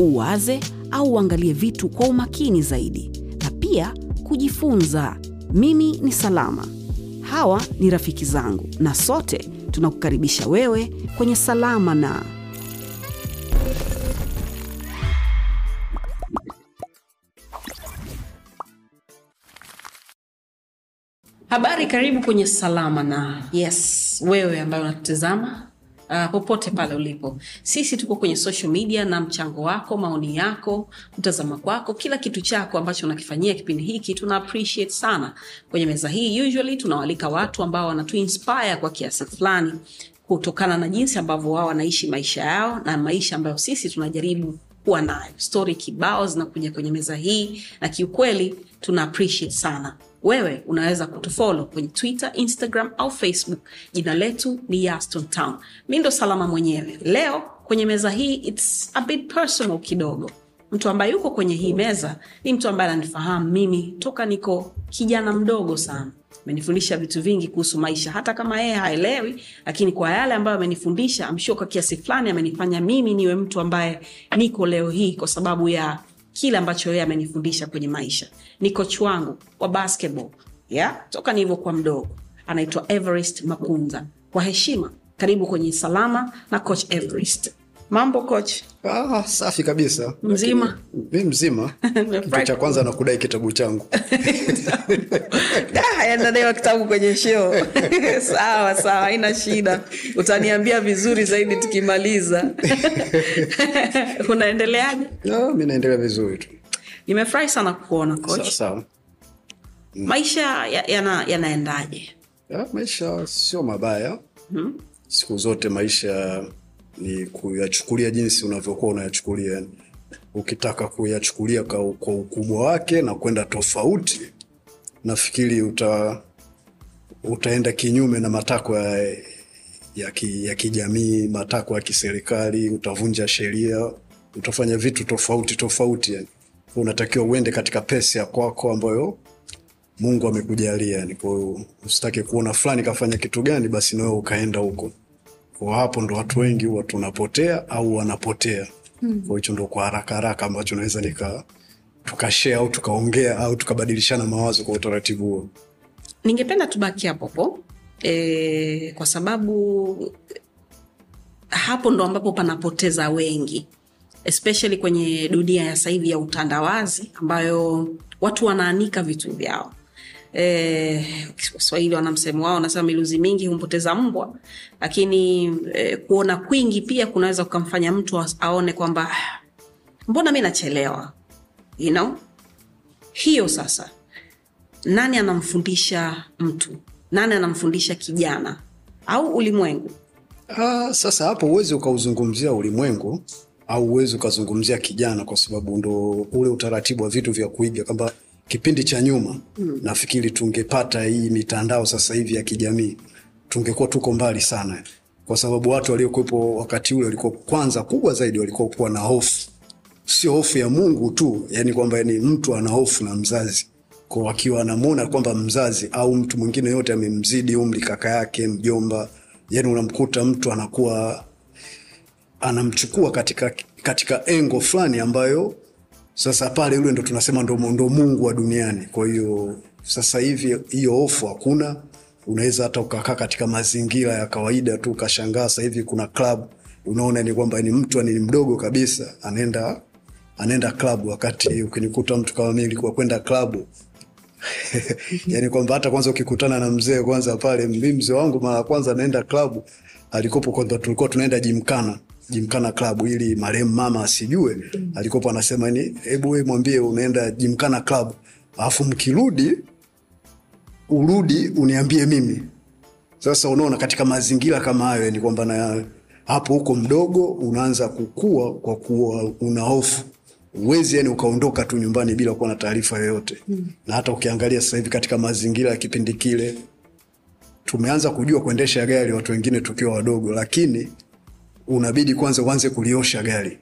uwaze au uangalie vitu kwa umakini zaidi, na pia kujifunza. Mimi ni Salama, hawa ni rafiki zangu, na sote tunakukaribisha wewe kwenye Salama na. Habari, karibu kwenye Salama na. Yes, wewe ambaye unatutazama uh, popote pale ulipo, sisi tuko kwenye social media na mchango wako, maoni yako, mtazama kwako, kila kitu chako ambacho unakifanyia kipindi hiki tuna appreciate sana. Kwenye meza hii usually tunawalika watu ambao wanatu kwa kiasi fulani kutokana na jinsi ambavyo wao wanaishi maisha yao na maisha ambayo sisi tunajaribu kuwa nayo. Stori kibao zinakuja kwenye meza hii, na kiukweli tuna appreciate sana wewe unaweza kutufollow kwenye Twitter, Instagram au Facebook. Jina letu ni Yaston Town. Mi ndo Salama mwenyewe. Leo kwenye meza hii it's a bit personal kidogo. Mtu ambaye yuko kwenye hii meza ni mtu ambaye ananifahamu mimi toka niko kijana mdogo sana. Amenifundisha vitu vingi kuhusu maisha, hata kama yeye haelewi, lakini kwa yale ambayo amenifundisha, amshua kwa kiasi fulani amenifanya mimi niwe mtu ambaye niko leo hii kwa sababu ya kile ambacho yeye amenifundisha kwenye maisha. Ni coach wangu wa basketball yeah? toka nilivyokuwa mdogo, anaitwa Everest Makunza. Kwa heshima, karibu kwenye Salama na coach Everest. Mambo coach? Ah, safi kabisa. Mzima? Mi mzima. Kitu cha kwanza nakudai kitabu changu. Endadewa kitabu kwenye show sawa sawa, haina shida, utaniambia vizuri zaidi tukimaliza. Unaendeleaje? No, mi naendelea vizuri tu. Nimefurahi sana kukuona coach. Sawa. Maisha ya- yana- yanaendaje? Ah, maisha sio mabaya. Siku zote maisha ni kuyachukulia jinsi unavyokuwa unayachukulia. Ukitaka kuyachukulia kwa, kwa ukubwa wake na kwenda tofauti, nafikiri uta utaenda kinyume na matakwa ya, ya, ki, ya kijamii, matakwa ya kiserikali, utavunja sheria, utafanya vitu tofauti tofauti. Yani. Unatakiwa uende katika pesi ya kwako ambayo Mungu amekujalia. Yani. Usitake kuona fulani kafanya kitu gani, basi nawe ukaenda huko. Kwa hapo ndo watu wengi huwa tunapotea au wanapotea. Kwa hicho ndo kwa haraka haraka ambacho naweza nika tukashare au tukaongea au tukabadilishana mawazo kwa utaratibu huo. Ningependa tubaki hapo hapo e, kwa sababu hapo ndo ambapo panapoteza wengi especially kwenye dunia ya sasa ya utandawazi ambayo watu wanaanika vitu vyao. Waswahili wana msemo wao, wanasema miluzi mingi humpoteza mbwa, lakini e, kuona kwingi pia kunaweza kukamfanya mtu aone kwamba "Ah, mbona mi nachelewa? You know? Hiyo sasa. Nani anamfundisha mtu? Nani anamfundisha kijana? Au ulimwengu? Ah, sasa hapo huwezi ukauzungumzia ulimwengu au uwezi ukazungumzia kijana, kwa sababu ndo ule utaratibu wa vitu vya kuiga, kwamba kipindi cha nyuma mm. nafikiri tungepata hii mitandao sasa hivi ya kijamii tungekuwa tuko mbali sana, kwa sababu watu waliokuwepo wakati ule walikuwa kwanza, kubwa zaidi, walikuwa kuwa na hofu, sio hofu ya Mungu tu, yani kwamba ni mtu ana hofu na mzazi kwa akiwa anamwona kwamba mzazi au mtu mwingine yote amemzidi umri, kaka yake, mjomba, yani unamkuta mtu anakuwa anamchukua katika, katika engo fulani ambayo sasa pale yule ndo tunasema ndo, ndo Mungu wa duniani. Kwa hiyo sasa hivi hiyo hofu hakuna, unaweza hata ukakaa katika mazingira ya kawaida tu ukashangaa. Hivi kuna club, unaona ni kwamba ni mtu ni mdogo kabisa anaenda anaenda klabu, wakati ukinikuta mtu kama mimi nilikuwa kwenda klabu yani kwamba hata kwanza ukikutana na mzee kwanza pale, mimi mzee wangu mara kwanza naenda klabu alikopo, kwamba tulikuwa tunaenda jimkana jimkana Club ili marehemu mama asijue. Alikopo anasema ni hebu wewe mwambie unaenda jimkana Club, alafu mkirudi urudi uniambie mimi. Sasa unaona, katika mazingira kama hayo ni kwamba na hapo huko mdogo unaanza kukua kwa kuwa una hofu uwezi yani ukaondoka tu nyumbani bila kuwa na taarifa yoyote mm. na hata ukiangalia sasa hivi katika mazingira ya kipindi kile tumeanza kujua kuendesha gari watu wengine tukiwa wadogo lakini unabidi kwanza uanze kuliosha gari.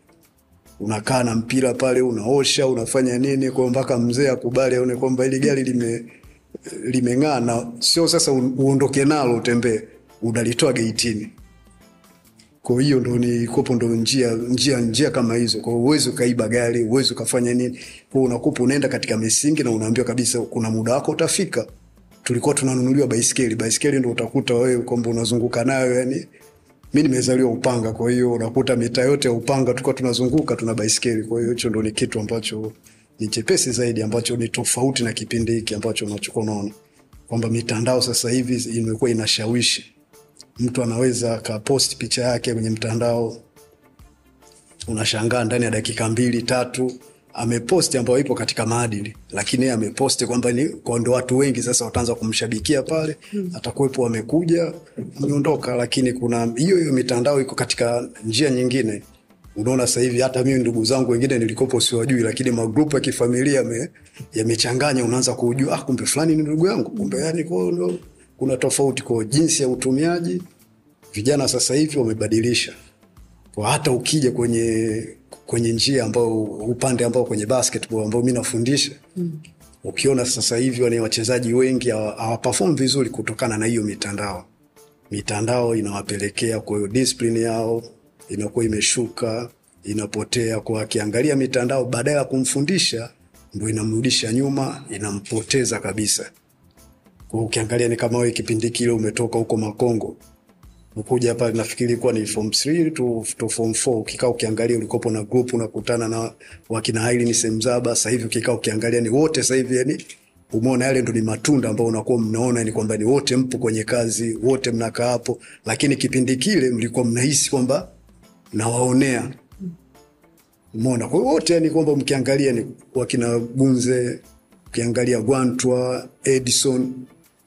Unakaa na mpira pale unaosha unafanya nini kwa mpaka mzee akubali aone kwamba hili gari lime limeng'aa na sio sasa uondoke nalo utembee unalitoa geitini. Kwa hiyo ndo ni kopo ndo njia njia njia kama hizo. Kwa uwezi ukaiba gari uwezi ukafanya nini. Kwa unakupa unaenda katika misingi na unaambiwa kabisa kuna muda wako utafika. Tulikuwa tunanunuliwa baiskeli baiskeli ndo utakuta wewe kwamba unazunguka nayo yani mi nimezaliwa upanga kwa hiyo unakuta mitaa yote ya upanga tulikuwa tunazunguka tuna baiskeli. Kwa hiyo hicho ndo ni kitu ambacho ni chepesi zaidi ambacho ni tofauti na kipindi hiki ambacho unachokuwa unaona kwamba mitandao sasa hivi imekuwa inashawishi. Mtu anaweza akapost picha yake kwenye mtandao unashangaa ndani ya dakika mbili tatu ameposti ambayo ipo katika maadili lakini yeye ameposti kwamba ni kwa ndo watu wengi sasa wataanza kumshabikia pale hmm. atakuwepo amekuja ameondoka lakini kuna hiyo hiyo mitandao iko katika njia nyingine. Unaona sasa hivi hata mimi ndugu zangu wengine nilikopo siwajui lakini magrupu ya kifamilia yamechanganya unaanza kujua ah, kumbe fulani ni ndugu yangu. Kumbe yani kwa ndo kuna tofauti kwa jinsi ya utumiaji. Vijana sasa hivi wamebadilisha. Kwa hata ukija kwenye kwenye njia ambao upande ambao kwenye basketball ambao mi nafundisha. Mm. ukiona sasa hivi wani wachezaji wengi hawa- hawaperform vizuri kutokana na hiyo mitandao. Mitandao inawapelekea kwa hiyo discipline yao inakuwa imeshuka inapotea kwa akiangalia mitandao badala ya kumfundisha ndo inamrudisha nyuma inampoteza kabisa. Kwa ukiangalia ni kama wewe kipindi kile umetoka huko makongo ukuja hapa nafikiri ilikuwa ni form 3 to, to form 4 ukikaa ukiangalia ulikopo na group unakutana na wakina Haili Semzaba sasa hivi ukikaa ukiangalia ni wote sasa hivi yani umeona yale ndo ni matunda ambayo unakuwa mnaona ni kwamba ni wote mpo kwenye kazi wote mnakaa hapo. Lakini kipindi kile mlikuwa mnahisi kwamba nawaonea umeona? Kwa wote yani kwamba mkiangalia ni wakina Gunze ukiangalia Gwantwa Edison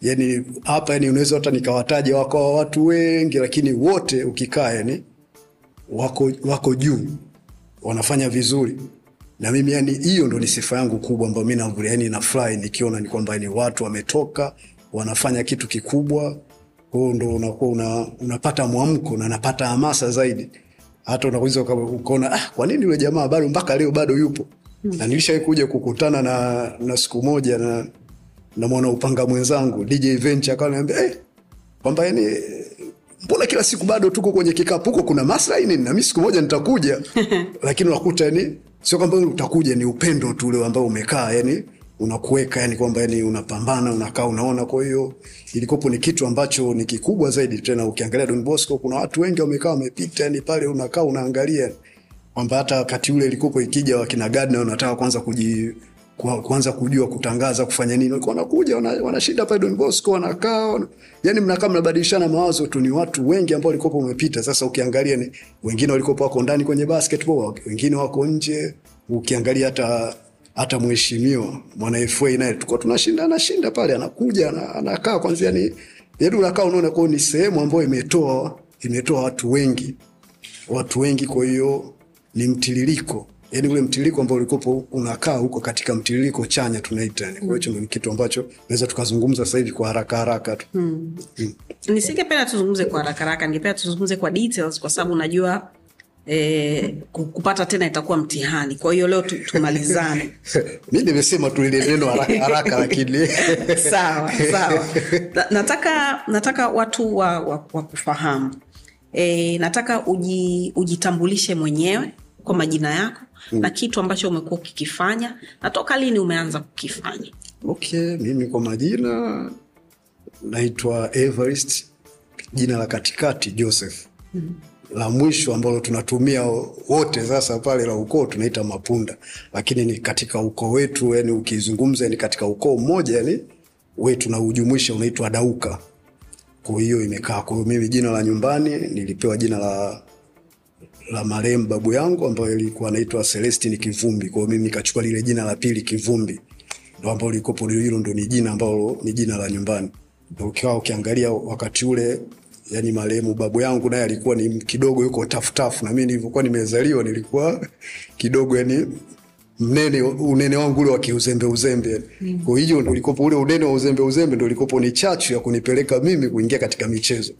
yani hapa yani unaweza hata nikawataja wako watu wengi lakini wote ukikaa yani wako, wako juu wanafanya vizuri. Na mimi yani hiyo ndo ni sifa yangu kubwa ambayo mi navulia yani nafurahi nikiona ni kwamba ni watu wametoka wanafanya kitu kikubwa. Kwao ndo unakuwa una, unapata mwamko na napata hamasa zaidi. Hata unaweza ukaona ah, kwa nini yule jamaa bado mpaka leo bado yupo? Hmm. na nilishawai kuja kukutana na, na siku moja na na mwana upanga mwenzangu DJ Venture akawa ananiambia eh, kwamba yani mbona kila siku bado tuko kwenye kikapu? Huko kuna maslahi nini? Na mimi siku moja nitakuja. Lakini unakuta yani sio kwamba utakuja ni upendo tu ule ambao umekaa yani unakuweka yani kwamba yani unapambana unakaa unaona. Kwa hiyo ilikopo ni kitu ambacho ni kikubwa zaidi tena. Ukiangalia Don Bosco kuna watu wengi wamekaa wamepita yani pale unakaa unaangalia kwamba hata wakati ule ilikopo ikija wakina Gardner wanataka kwanza kuji kuanza kujua kutangaza kufanya nini. Walikuwa wanakuja wanashinda pale Don Bosco wanakaa wana, yani mnakaa mnabadilishana mawazo tu ni watu wengi ambao walikopo wamepita. Sasa ukiangalia ni wengine walikopo wako ndani kwenye basketball wengine wako nje. Ukiangalia hata hata mheshimiwa mwana FA naye tulikuwa tunashinda anashinda pale anakuja anakaa kwanza, ni yani unakaa unaona kwa ni sehemu ambayo imetoa imetoa watu wengi. Watu wengi kwa hiyo ni mtiririko yani ule mtiririko ambao ulikopo unakaa huko katika mtiririko chanya tunaita. Yani. kwa hiyo ndo ni kitu ambacho naweza tukazungumza sasa hivi kwa haraka haraka tu. Mm. nisingependa tuzungumze kwa haraka haraka ningependa tuzungumze kwa details kwa sababu najua eh, kupata tena itakuwa mtihani. Kwa hiyo leo tu- tumalizane. Mi nimesema tu ile neno haraka haraka lakini sawa sawa. Na- nataka nataka watu wa, wa, wa kufahamu. E, nataka uji, ujitambulishe mwenyewe kwa majina yako mm. na kitu ambacho umekuwa ukikifanya na toka lini umeanza kukifanya okay mimi kwa majina naitwa Everest jina la katikati Joseph mm. la mwisho ambalo tunatumia wote sasa pale la ukoo tunaita mapunda lakini ni katika ukoo wetu yani ukizungumza ni katika ukoo mmoja yani wetu naujumuisha unaitwa dauka kwa hiyo imekaa kwa hiyo mimi jina la nyumbani nilipewa jina la la marehemu babu yangu ambayo ilikuwa anaitwa Celestine Kivumbi. Kwa hiyo mimi nikachukua lile jina la pili Kivumbi, ndo ambalo likopo hilo ndo ni jina ambalo ni jina la nyumbani. Ukiwa ukiangalia wakati ule yani marehemu babu yangu naye alikuwa ni kidogo yuko tafutafu, na mimi nilivyokuwa nimezaliwa nilikuwa kidogo yani mnene unene wangu ule wa kiuzembe uzembe mm. kwa hiyo ndo ulikopo ule unene wa uzembe uzembe ndo ulikopo ni chachu ya kunipeleka mimi kuingia katika michezo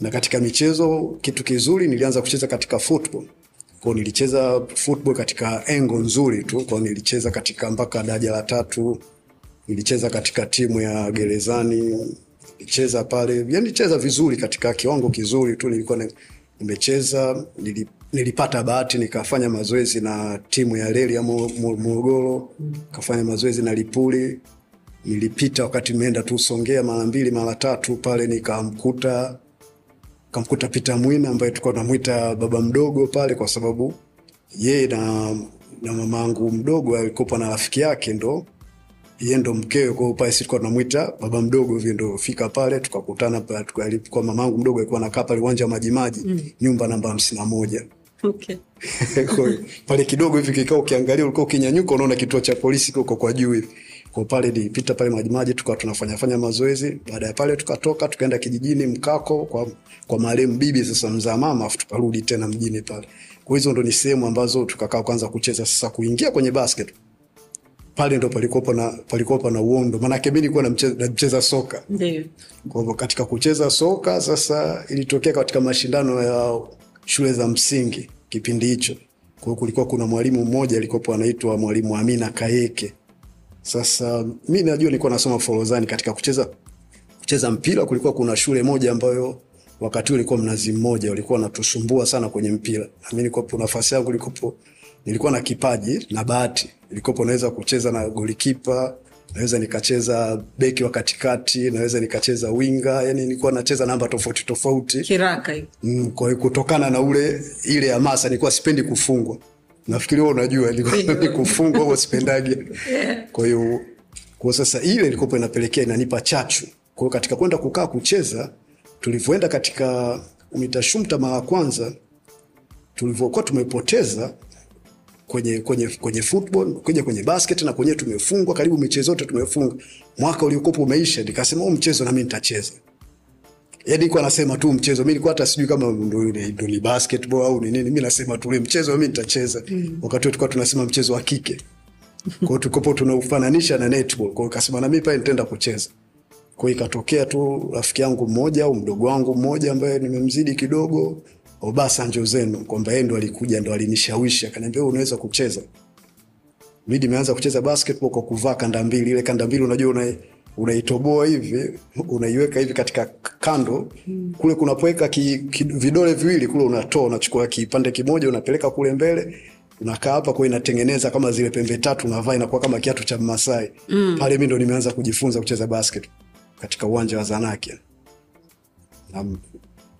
na katika michezo kitu kizuri nilianza kucheza katika football. Kwa nilicheza football katika engo nzuri tu. Kwa nilicheza katika mpaka daraja la tatu. Nilicheza katika timu ya gerezani. Nilicheza pale. Yani nilicheza vizuri katika kiwango kizuri tu. Nilikuwa nimecheza. Nili, nilipata bahati nikafanya mazoezi na timu ya reli ya Mo- Mo- morogoro. Kafanya mazoezi na lipuli. Nilipita wakati nimeenda tu songea mara mbili mara tatu pale nikamkuta kamkuta Peter Mwina ambaye tulikuwa tunamwita baba mdogo pale kwa sababu yeye na, na mama yangu mdogo alikopa na rafiki yake ndo yeye ndo mkewe kwa hiyo pale sisi tulikuwa tunamwita baba mdogo hivi. ndo fika pale tukakutana pale tuka- alikuwa mama yangu mdogo alikuwa anakaa pale uwanja wa majimaji mm. nyumba namba hamsini na moja okay. Pale kidogo hivi kikao ukiangalia ulikuwa ukinyanyuka unaona kituo cha polisi kiko kwa juu hivi kwa pale nilipita pale majimaji tukawa tunafanya fanya mazoezi. Baada ya pale tukatoka tukaenda kijijini mkako kwa, kwa marehemu bibi sasa mzaa mama afu tukarudi tena mjini pale. Kwa hizo ndo ni sehemu ambazo tukakaa kwanza kucheza. Sasa kuingia kwenye basket pale ndo palikuwa na palikuwa pana uondo. Maanake mimi nilikuwa namcheza, namcheza soka. Ndio. Kwa hivyo katika kucheza soka sasa ilitokea katika mashindano ya shule za msingi kipindi hicho. Kwa hiyo kulikuwa kuna mwalimu mmoja alikuwepo anaitwa mwalimu Amina Kayeke. Sasa mi najua nilikuwa nasoma Forozani katika kucheza kucheza mpira, kulikuwa kuna shule moja ambayo wakati huo ilikuwa Mnazi Mmoja, walikuwa wanatusumbua sana kwenye mpira. Na mimi nilikuwa nafasi yangu ilikuwa nilikuwa na kipaji na bahati, nilikuwa naweza kucheza na golikipa naweza nikacheza beki wa katikati, naweza nikacheza winga, yani nilikuwa nacheza namba tofauti tofauti. kiraka hiyo Mm, kwa hiyo kutokana na ule ile hamasa nilikuwa sipendi kufungwa. Nafikiri wewe unajua kufungwa au sipendaje. Kwa hiyo kwa sasa ile ilikuwa inapelekea inanipa chachu. Kwa hiyo katika kwenda kukaa kucheza tulivyoenda katika mitashumta mara ya kwanza tulivyokuwa tumepoteza kwenye kwenye kwenye football kuja kwenye basket na kwenye tumefungwa karibu michezo yote tumefunga. Mwaka uliokuwa umeisha, nikasema huu mchezo nami nitacheza. Yaani nilikuwa nasema tu mchezo, mimi nilikuwa hata sijui kama ni, ndo ni basketball au ni nini. Mimi nasema tu ule mchezo mimi nitacheza. Mm. Wakati tulikuwa tunasema mchezo wa kike. Kwa hiyo tunaufananisha na netball. Kwa hiyo kasema na mimi pale nitaenda kucheza. Kwa hiyo ikatokea tu rafiki yangu mmoja au mdogo wangu mmoja ambaye nimemzidi kidogo Obasanjo Zeno kwamba yeye ndo alikuja ndo alinishawishi akaniambia unaweza kucheza. Mimi nimeanza kucheza basketball kwa kuvaa kanda mbili. Ile kanda mbili unajua una unaitoboa hivi unaiweka hivi katika kando kule kunapoweka ki, ki, vidole viwili kule unatoa unachukua kipande kimoja unapeleka kule mbele unakaa hapa kwa inatengeneza kama zile pembe tatu unavaa inakuwa kama kiatu cha Masai mm. pale mi ndo nimeanza kujifunza kucheza basket katika uwanja wa Zanakia na,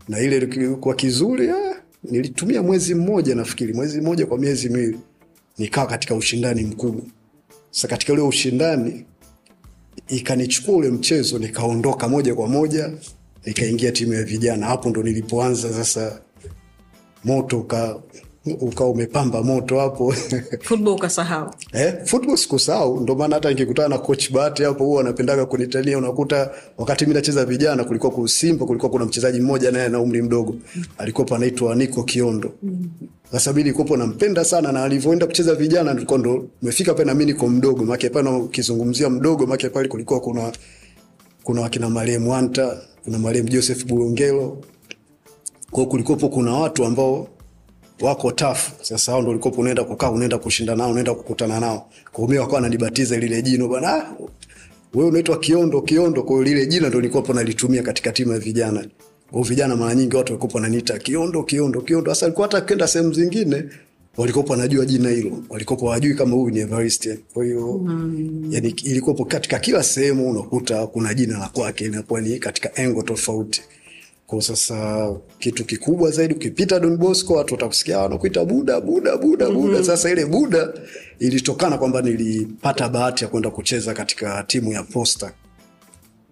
na ile kwa kizuri ya, nilitumia mwezi mmoja nafikiri mwezi mmoja kwa miezi miwili nikawa katika ushindani mkubwa. Sasa katika ule ushindani ikanichukua ule mchezo nikaondoka moja kwa moja nikaingia timu ya vijana. Hapo ndo nilipoanza sasa moto ukawa umepamba moto hapo. Football ukasahau. Eh, football sikusahau, ndo maana hata nikikutana na coach Bahati hapo huwa anapendaga kunitania. Unakuta wakati mimi nacheza vijana, kulikuwa kwa Simba, kulikuwa kuna mchezaji mmoja naye na umri mdogo, alikuwa anaitwa Nico Kiondo. Sasa mimi nilikuwa nampenda sana, na alivyoenda kucheza vijana nilikuwa ndo nimefika pale na mimi niko mdogo, maana pale ukizungumzia mdogo, maana pale kulikuwa kuna kuna wakina marehemu Wanta, kuna marehemu Joseph Bulongelo, kwa kulikuwa kuna watu ambao wako tafu. Sasa hao ndo ulikuwa unaenda kukaa, unaenda kushinda nao, unaenda kukutana nao. Kwa hiyo wakawa wananibatiza lile jino bwana, ah, wewe unaitwa Kiondo, Kiondo. Kwa hiyo lile jina ndo nilikuwa nalitumia katika timu ya vijana. Kwa vijana mara nyingi watu walikuwa wananiita Kiondo, Kiondo, Kiondo. Sasa alikuwa hata kenda sehemu zingine walikuwa wanajua jina hilo, walikuwa wajui kama huyu ni Evariste. Kwa hiyo mm. yani ilikuwa katika kila sehemu unakuta kuna jina la kwake, inakuwa ni katika engo tofauti. Kwa sasa kitu kikubwa zaidi ukipita Don Bosco watu watakusikia wanakuita Buda Buda Buda Buda. Mm-hmm. Sasa ile Buda ilitokana kwamba nilipata bahati ya kwenda kucheza katika timu ya Posta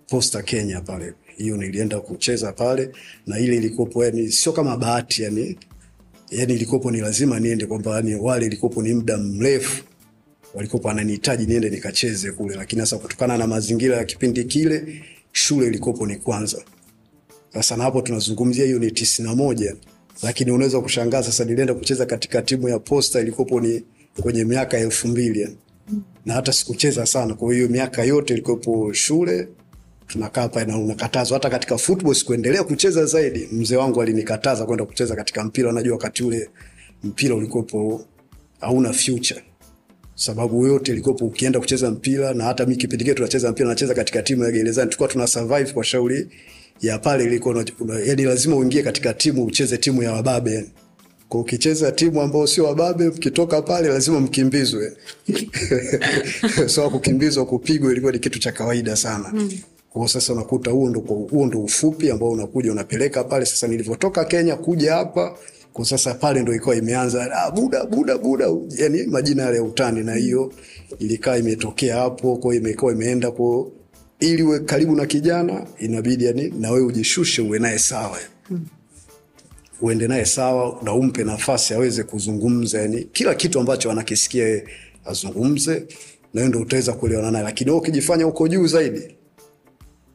Posta Kenya pale. Hiyo nilienda kucheza pale na ile ilikuwa yani sio kama bahati yani yani ilikuwa ni lazima niende kwamba yani wale ilikuwa ni muda mrefu walikuwa wananihitaji niende nikacheze kule, lakini sasa kutokana na mazingira ya kipindi kile shule ilikopo ni kwanza sasa na hapo tunazungumzia hiyo ni tisini na moja, lakini unaweza kushangaa sasa, nilienda kucheza katika timu ya Posta ilikopo ni kwenye miaka elfu mbili na hata sikucheza sana. Kwa hiyo miaka yote ilikopo shule tunakaa pale na unakatazwa. Hata katika football sikuendelea kucheza zaidi, mzee wangu alinikataza kwenda kucheza katika mpira. Najua wakati ule mpira ulikopo hauna future sababu yote ilikopo ukienda kucheza mpira, na hata mimi kipindi kile tunacheza mpira, nacheza katika timu ya gerezani, tulikuwa tuna survive kwa shauri ya pale, ilikuwa yani lazima uingie katika timu ucheze timu ya wababe. Kwa ukicheza timu ambao sio wababe, mkitoka pale lazima mkimbizwe. so kukimbizwa, kupigwa ilikuwa ni kitu cha kawaida sana. Mm. Kwa sasa unakuta huo ndo huo ndo ufupi ambao unakuja unapeleka pale. Sasa nilivyotoka Kenya kuja hapa kwa sasa pale ndo ikawa imeanza ah, buda buda buda, yani majina yale ya utani, na hiyo ilikaa imetokea hapo. Kwa hiyo imekuwa imeenda kwa ili uwe karibu na kijana inabidi yani na wewe ujishushe uwe naye sawa hmm. uende naye sawa na umpe nafasi aweze kuzungumza yani kila kitu ambacho anakisikia yeye azungumze na wewe ndo utaweza kuelewana naye lakini ukijifanya uko juu zaidi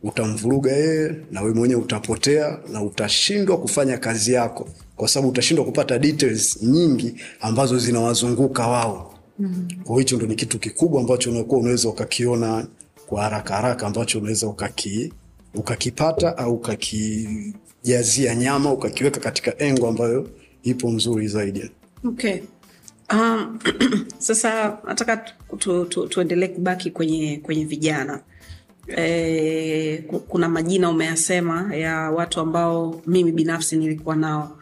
utamvuruga yeye na wewe mwenyewe utapotea na utashindwa kufanya kazi yako kwa sababu utashindwa kupata details nyingi ambazo zinawazunguka wao mm. kwa hicho ndo ni kitu kikubwa ambacho unakuwa unaweza ukakiona kwa haraka haraka ambacho unaweza ukaki, ukakipata au ukakijazia nyama ukakiweka katika engo ambayo ipo nzuri zaidi. Okay. Um, sasa nataka tu, tu, tuendelee kubaki kwenye kwenye vijana. E, kuna majina umeyasema ya watu ambao mimi binafsi nilikuwa nao.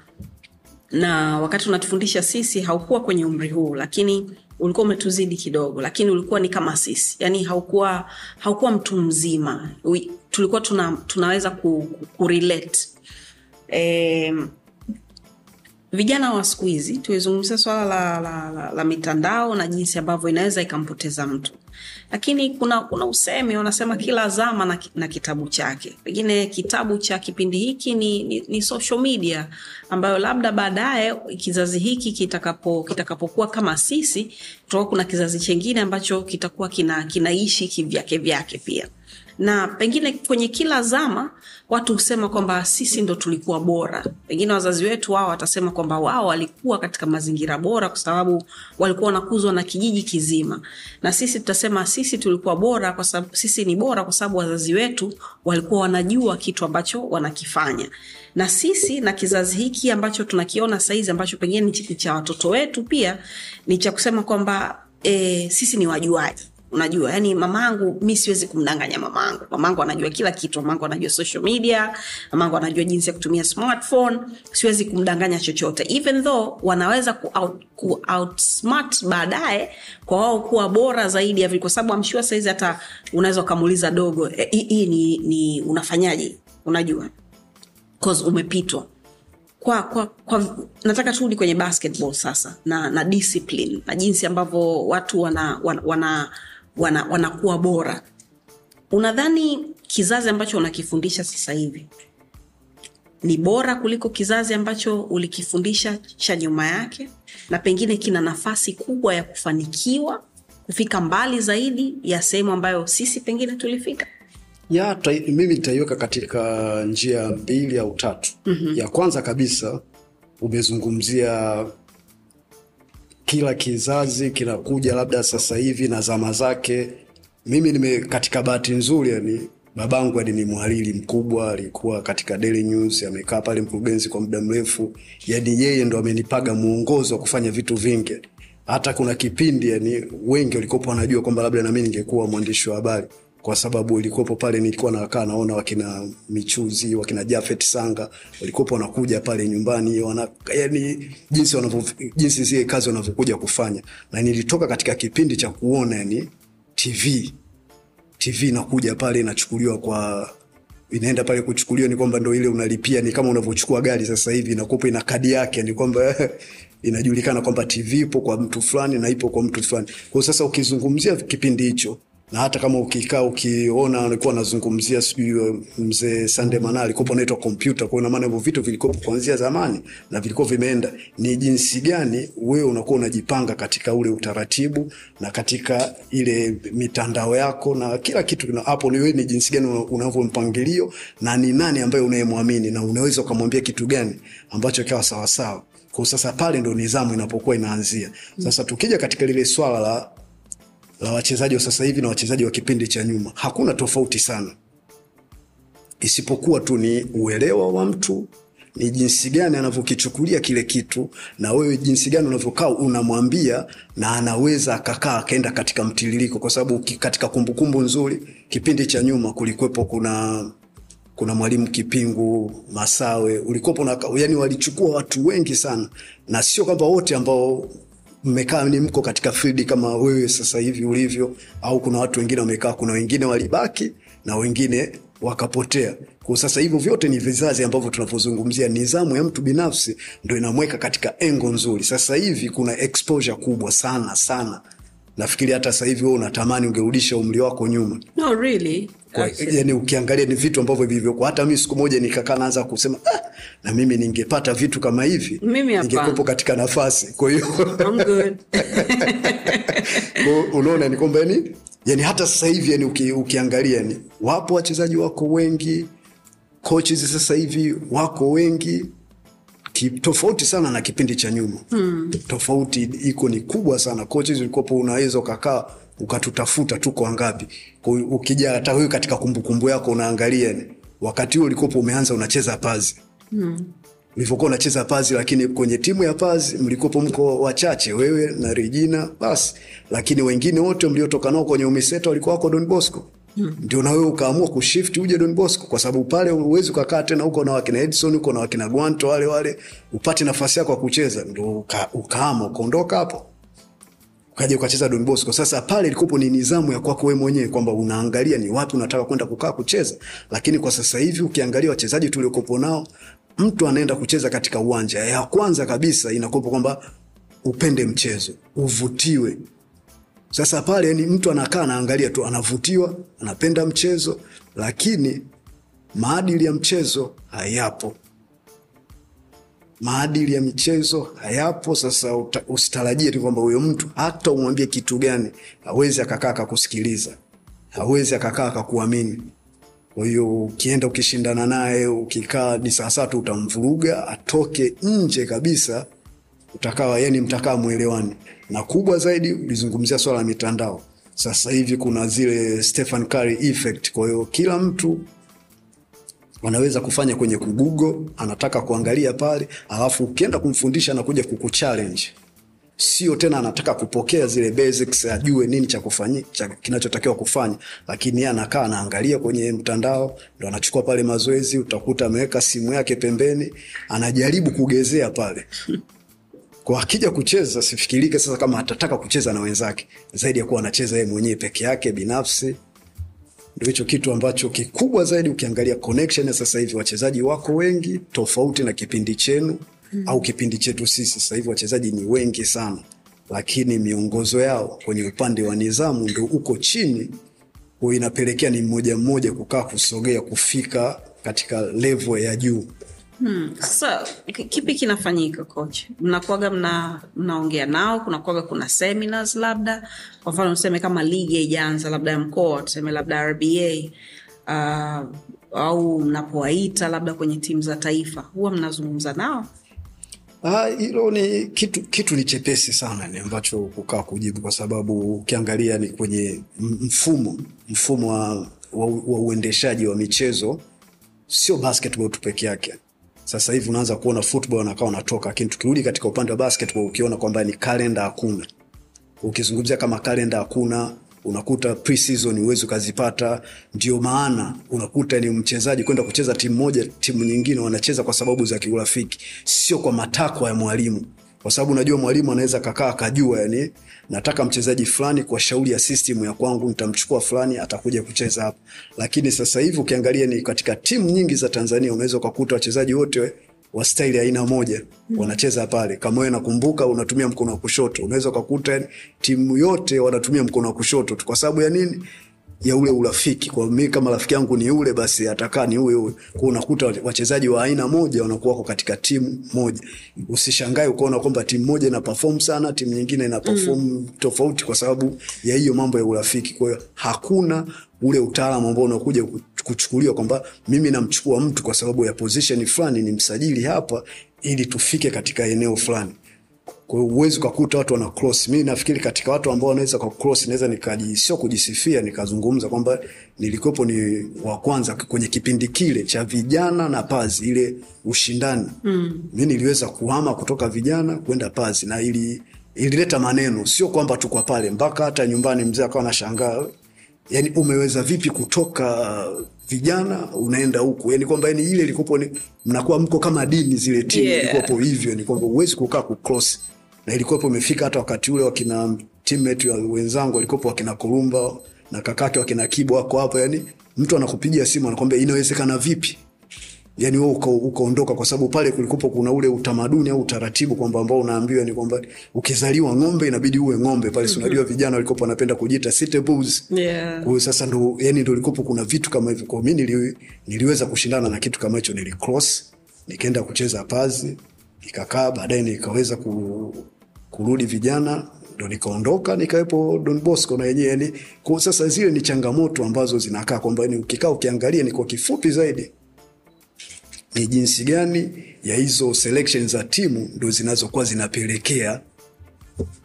Na wakati unatufundisha sisi haukuwa kwenye umri huu lakini ulikuwa umetuzidi kidogo lakini ulikuwa ni kama sisi. Yani haukuwa haukuwa mtu mzima. We, tulikuwa tuna, tunaweza ku, ku, kurelate e, vijana wa siku hizi tuizungumzia swala la, la, la, la mitandao na jinsi ambavyo inaweza ikampoteza mtu lakini kuna kuna usemi wanasema kila zama na, na kitabu chake. Pengine kitabu cha kipindi hiki ni, ni, ni social media ambayo labda baadaye kizazi hiki kitakapo kitakapokuwa kama sisi tutakuwa kuna kizazi chengine ambacho kitakuwa kina, kinaishi kivyake vyake pia na pengine kwenye kila zama watu husema kwamba sisi ndo tulikuwa bora. Pengine wazazi wetu wao watasema kwamba wao walikuwa katika mazingira bora kwa sababu walikuwa wanakuzwa na kijiji kizima. Na sisi tutasema sisi tulikuwa bora kwa sababu sisi ni bora kwa sababu wazazi wetu walikuwa wanajua kitu ambacho wanakifanya. Na sisi na kizazi hiki ambacho tunakiona sahizi ambacho pengine ni cha watoto wetu pia ni cha kusema kwamba e, sisi ni wajuaji unajua yani mamangu mi siwezi kumdanganya mamangu. Mamangu anajua kila kitu. Mamangu anajua social media. Mamangu anajua jinsi ya kutumia smartphone. Siwezi kumdanganya chochote. Even though wanaweza ku, out, ku outsmart baadaye kwa wao kuwa bora zaidi ya kwa sababu amshua saizi hata unaweza ukamuuliza dogo hii e, ni, ni unafanyaje? Unajua. Cause umepitwa. Kwa, kwa, kwa nataka turudi kwenye basketball sasa na na discipline na jinsi ambavyo watu wana, wana, wana wana, wanakuwa bora. Unadhani kizazi ambacho unakifundisha sasa hivi ni bora kuliko kizazi ambacho ulikifundisha cha nyuma yake? Na pengine kina nafasi kubwa ya kufanikiwa kufika mbali zaidi ya sehemu ambayo sisi pengine tulifika? Ya ta, mimi nitaiweka katika njia mbili au tatu. Mm-hmm. ya kwanza kabisa umezungumzia kila kizazi kinakuja labda sasa hivi na zama zake. Mimi nime katika bahati nzuri yani babangu hadi ni mhariri mkubwa alikuwa katika Daily News amekaa pale mkurugenzi kwa muda mrefu. Yani yeye ndo amenipaga muongozo wa kufanya vitu vingi. Hata kuna kipindi yani wengi walikopo wanajua kwamba labda nami ningekuwa mwandishi wa habari kwa sababu ilikuwepo pale nilikuwa nakaa naona wakina michuzi wakina jafet sanga walikuwepo wanakuja pale nyumbani wana, yani jinsi wanavyo, jinsi zile kazi wanavyokuja kufanya. Na nilitoka katika kipindi cha kuona yani tv tv inakuja pale inachukuliwa kwa inaenda pale kuchukuliwa ni kwamba ndo ile unalipia ni kama unavyochukua gari sasa hivi inakupa ina kadi yake ni kwamba inajulikana kwamba tv ipo kwa mtu fulani na ipo kwa mtu fulani. Kwao sasa ukizungumzia kipindi hicho na hata kama ukikaa ukiona alikuwa anazungumzia sijui mzee Sande Mana alikuwa anaitwa kompyuta, kwa maana hivyo vitu vilikuwa kuanzia zamani na vilikuwa vimeenda. Ni jinsi gani wewe unakuwa unajipanga katika ule utaratibu na katika ile mitandao yako na kila kitu? Na hapo, ni wewe ni jinsi gani unavyo mpangilio na ni nani ambaye unayemwamini na unaweza ukamwambia kitu gani ambacho kawa sawasawa? Kwa sasa pale ndo nidhamu inapokuwa inaanzia. Sasa tukija katika lile swala la la wachezaji wa sasa hivi na wachezaji wa kipindi cha nyuma. Hakuna tofauti sana. Isipokuwa tu ni uelewa wa mtu ni jinsi gani anavyokichukulia kile kitu na wewe jinsi gani unavyokaa unamwambia na anaweza akakaa akaenda katika mtiririko. Kwa sababu katika kumbukumbu nzuri kipindi cha nyuma kulikuwepo kuna kuna mwalimu Kipingu, Masawe, ulikuwepo na yani, walichukua watu wengi sana, na sio kwamba wote ambao mmekaa ni mko katika field kama wewe sasa hivi ulivyo, au kuna watu wengine wamekaa, kuna wengine walibaki na wengine wakapotea. Kwa sasa hivyo vyote ni vizazi ambavyo tunavyozungumzia, nidhamu ya mtu binafsi ndo inamweka katika engo nzuri. Sasa hivi kuna exposure kubwa sana sana, nafikiri hata sasa hivi wewe unatamani ungerudisha umri wako nyuma no really kwa, yani ukiangalia ni vitu ambavyo vilivyokuwa. Hata mimi siku moja nikakaa naanza kusema ah, na mimi ningepata vitu kama hivi ningekuwepo katika nafasi. Kwa hiyo I'm good. unaona ni kwamba yani, yani hata sasa hivi yani uki, ukiangalia ni wapo wachezaji wako wengi, coaches sasa hivi wako wengi ki, tofauti sana na kipindi cha nyuma hmm. Tofauti iko ni kubwa sana. Coaches ulikopo unaweza ukakaa ukatutafuta tuko wangapi. Ukija hata huyu katika kumbukumbu yako unaangalia ni wakati huo ulikopo umeanza unacheza pazi ulivyokuwa unacheza pazi, lakini kwenye timu ya pazi mlikopo mko wachache, wewe na Regina basi, lakini wengine wote mliotoka nao kwenye umiseta walikuwa wako Don Bosco ndio na wewe ukaamua kushift uje Don Bosco, kwa sababu pale uwezi ukakaa tena huko na wakina Edson huko na wakina Gwanto wale wale upate nafasi yako ya kucheza, ndio uka, ukaama ukaondoka hapo ukaja ukacheza Don Bosco. Sasa pale ilikopo ni nidhamu ya kwako wewe mwenyewe kwamba unaangalia ni wapi unataka kwenda kukaa kucheza, lakini kwa sasa hivi ukiangalia wachezaji tuliokopo nao, mtu anaenda kucheza katika uwanja, ya kwanza kabisa inakopo kwamba upende mchezo, uvutiwe. Sasa pale ni mtu anakaa anaangalia tu, anavutiwa, anapenda mchezo, lakini maadili ya mchezo hayapo maadili ya michezo hayapo. Sasa usitarajie tu kwamba huyo mtu hata umwambie kitu gani hawezi akakaa akakusikiliza, hawezi akakaa akakuamini. Kwa hiyo ukienda ukishindana naye ukikaa ni sawasawa tu utamvuruga atoke nje kabisa, utakawa yani mtakaa mwelewani. Na kubwa zaidi ulizungumzia swala la mitandao. Sasa hivi kuna zile Stephen Curry effect, kwa hiyo kila mtu wanaweza kufanya kwenye kugugo, anataka kuangalia pale, alafu ukienda kumfundisha anakuja kukuchallenge, sio tena anataka kupokea zile basics, ajue nini cha kufanya cha kinachotakiwa kufanya, lakini yeye anakaa anaangalia kwenye mtandao, ndo anachukua pale mazoezi. Utakuta ameweka simu yake pembeni, anajaribu kugezea pale kwa akija kucheza, sifikirike sasa kama atataka kucheza na wenzake. Zaidi ya kuwa anacheza yeye mwenyewe peke yake binafsi. Ndio hicho kitu ambacho kikubwa zaidi ukiangalia connection sasa hivi wachezaji wako wengi tofauti na kipindi chenu mm. au kipindi chetu sisi. Sasa hivi wachezaji ni wengi sana lakini miongozo yao kwenye upande wa nidhamu ndo uko chini inapelekea ni mmoja mmoja kukaa kusogea kufika katika levo ya juu sasa ki- kipi kinafanyika coach? Mnakuaga mna mnaongea nao kunakuaga kuna seminars labda? Kwa mfano tuseme kama ligi haijaanza labda ya mkoa tuseme labda rba uh, au mnapowaita labda kwenye timu za taifa huwa mnazungumza nao? Ah, hilo ni kitu, kitu ni chepesi sana ni ambacho kukaa kujibu, kwa sababu ukiangalia ni kwenye mfumo mfumo wa, wa, wa uendeshaji wa michezo, sio basketball tu peke yake. Sasa hivi unaanza kuona football wanakaa wanatoka, lakini tukirudi katika upande wa basketball ukiona kwamba ni kalenda hakuna. Ukizungumzia kama kalenda hakuna unakuta pre-season huwezi ukazipata. Ndio maana unakuta ni mchezaji kwenda kucheza timu moja, timu nyingine wanacheza kwa sababu za kiurafiki, sio kwa matakwa ya mwalimu, kwa sababu unajua mwalimu anaweza kakaa akajua, yani nataka mchezaji fulani kwa shauri ya system ya kwangu, nitamchukua fulani atakuja kucheza hapa. Lakini sasa hivi ukiangalia ni katika timu nyingi za Tanzania unaweza ukakuta wachezaji wote wa staili aina moja mm. wanacheza pale. Kama wewe nakumbuka, unatumia mkono wa kushoto, unaweza ukakuta timu yote wanatumia mkono wa kushoto tu. Kwa sababu ya nini? Ya ule urafiki. Kwa mimi kama rafiki yangu ni ule, basi atakaa ni huyo huyo. Kwa unakuta wachezaji wa aina moja wanakuwa wako katika timu moja. Usishangae ukaona kwamba timu moja ina perform sana, timu nyingine ina perform mm. tofauti, kwa sababu ya hiyo mambo ya urafiki. Kwa hiyo hakuna ule utaalamu ambao unakuja kuchukuliwa kwamba mimi namchukua mtu kwa sababu ya position fulani, ni msajili hapa ili tufike katika eneo fulani kwa hiyo huwezi ukakuta watu wana cross. Mi nafikiri katika watu ambao wanaweza kwa cross, naweza nikaji sio kujisifia, nikazungumza kwamba nilikuwepo ni wa kwanza kwenye kipindi kile cha vijana na pazi, ile ushindani mm. Mimi niliweza kuhama kutoka vijana kwenda pazi, na ili ilileta maneno, sio kwamba tukwa pale, mpaka hata nyumbani mzee akawa anashangaa, yani umeweza vipi kutoka vijana unaenda huku, yani kwamba yani ile ilikuwepo ni mnakuwa mko kama dini zile timu Yeah. ilikuwepo hivyo, ni kwamba huwezi kukaa kucross na ilikuwepo imefika hata wakati ule wakina teammate wa wenzangu walikuwepo wakina Kurumba na kakake wakina Kibo wako hapo, yani mtu anakupigia simu anakwambia inawezekana vipi? Yani wewe uka- ukaondoka kwa sababu pale kulikuwepo kuna ule utamaduni au utaratibu kwamba ambao unaambiwa ni kwamba ukizaliwa ng'ombe inabidi uwe ng'ombe pale. Si unajua vijana walikuwepo wanapenda kujiita city bulls. Yeah. Kwa sasa ndo yani ndo likopo kuna vitu kama hivyo. Kwa mimi nili, niliweza kushindana na kitu kama hicho, nilicross nikaenda kucheza pazi nikakaa, baadaye nikaweza ku, kurudi vijana ndo nikaondoka nikawepo Don Bosco na yenyewe yani. Kwa sasa zile ni changamoto ambazo zinakaa kwamba ni ukikaa ukiangalia ni kwa kifupi zaidi ni jinsi gani ya hizo selection za timu ndo zinazokuwa zinapelekea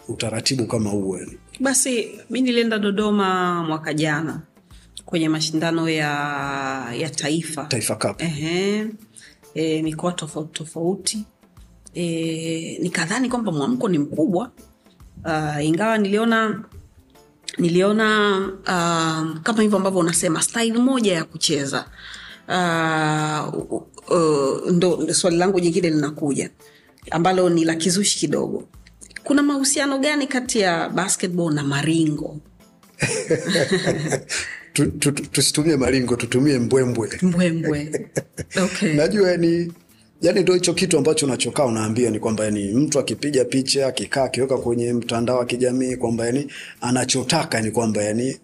utaratibu kama huo. Basi mi nilienda Dodoma mwaka jana kwenye mashindano ya, ya taifa Taifa Cup. Ehe. E, mikoa tofauti tofauti e, nikadhani kwamba mwamko ni mkubwa. Uh, ingawa niliona niliona uh, kama hivyo ambavyo unasema style moja ya kucheza. Uh, uh, ndo ndo swali langu jingine linakuja ambalo ni la kizushi kidogo. Kuna mahusiano gani kati ya basketball na maringo? Tu- tu- tu- maringo tutumie mbwembwe. Mbwembwe. Okay. najua yani yani ndo hicho kitu ambacho unachokaa unaambia ni kwamba yani mtu akipiga picha akikaa akiweka kwenye mtandao wa kijamii kwamba yani anachotaka ni kwamba yani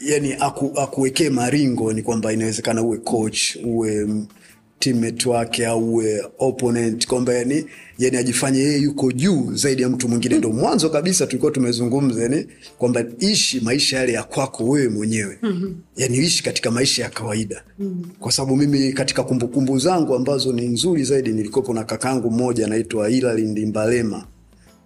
yani aku, akuwekee maringo ni kwamba inawezekana uwe coach uwe teammate wake au opponent kwamba yani yani ajifanye yeye yuko juu zaidi ya mtu mwingine ndo mwanzo kabisa tulikuwa tumezungumza yani kwamba ishi maisha yale ya kwako wewe mwenyewe mm-hmm. yani ishi katika maisha ya kawaida mm-hmm. kwa sababu mimi katika kumbukumbu zangu ambazo ni nzuri zaidi nilikopo na kakangu mmoja anaitwa Hilary Ndimbalema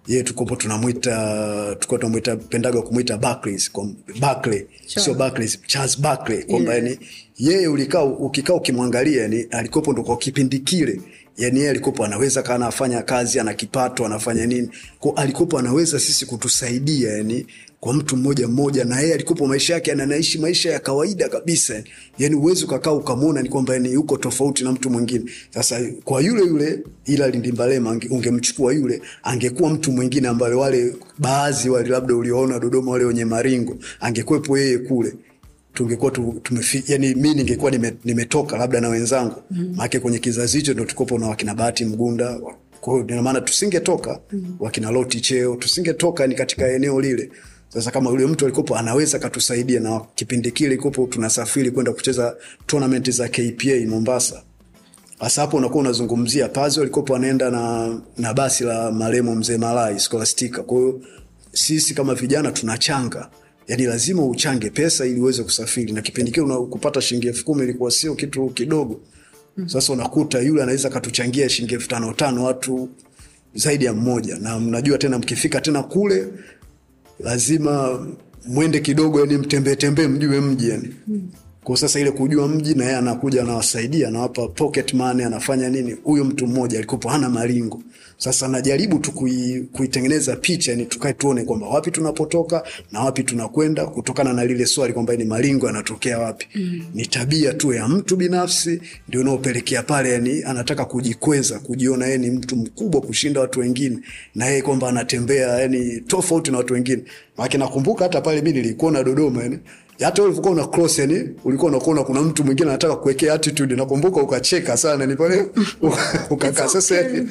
ye tukopo tunamwita tukuwa tunamwita pendaga kumwita Barclays Barclay Sure. sio Barclays Charles Barclay kwamba Yeah. yani yeye ulikaa ukikaa ukimwangalia yani alikopo ndo kwa kipindi kile yani yeye alikopo anaweza kana anafanya kazi ana kipato anafanya nini kwa alikopo anaweza sisi kutusaidia yani kwa mtu mmoja mmoja na yeye alikupo maisha yake anaishi maisha ya kawaida kabisa. Yani uwezi ukakaa ukamwona ni kwamba ni yuko tofauti na mtu mwingine. Sasa kwa yule yule ila Ndimbalema ungemchukua yule angekuwa mtu mwingine ambaye wale baadhi wale labda uliona Dodoma wale wenye maringo angekwepo yeye kule. Tungekuwa tu, tumefi, yani mi ningekuwa nime, nimetoka labda na wenzangu. Mm. maake kwenye kizazi hicho ndo tukopo na wakina Bahati Mgunda. Kwa hiyo ina maana tusingetoka. Mm. wakina Loti Cheo tusingetoka ni katika eneo lile sasa kama yule mtu alikopo anaweza katusaidia na kipindi kile ikopo tunasafiri kwenda kucheza tournament za KPA Mombasa. Hasa hapo unakuwa unazungumzia Pazi walikopo anaenda na, na basi la maremo mzee Malai Scholastica. Kwa hiyo sisi kama vijana tunachanga, yani lazima uchange pesa ili uweze kusafiri, na kipindi kile kupata shilingi elfu kumi ilikuwa sio kitu kidogo. Sasa unakuta yule anaweza katuchangia shilingi elfu tano tano watu zaidi ya mmoja, na mnajua tena mkifika tena kule lazima mwende kidogo, yani mtembee tembee, mjue mji yani kwa sasa ile kujua mji na yeye anakuja anawasaidia anawapa pocket money anafanya nini huyo mtu mmoja alikopo hana malingo. sasa najaribu tu kui, kuitengeneza picha yani tukae tuone kwamba wapi tunapotoka na wapi tunakwenda kutokana na lile swali kwamba ni malingo yanatokea wapi mm. ni tabia tu ya mtu binafsi ndio unaopelekea pale yani anataka kujikweza kujiona yeye ni mtu mkubwa kushinda watu wengine na yeye kwamba anatembea yani tofauti na watu wengine maana nakumbuka hata pale mimi nilikuona Dodoma yani hata ulivyokuwa una cross yani ulikuwa unakuona kuna mtu mwingine anataka kuwekea attitude. Nakumbuka ukacheka sana ni pale ukakaa. Sasa yani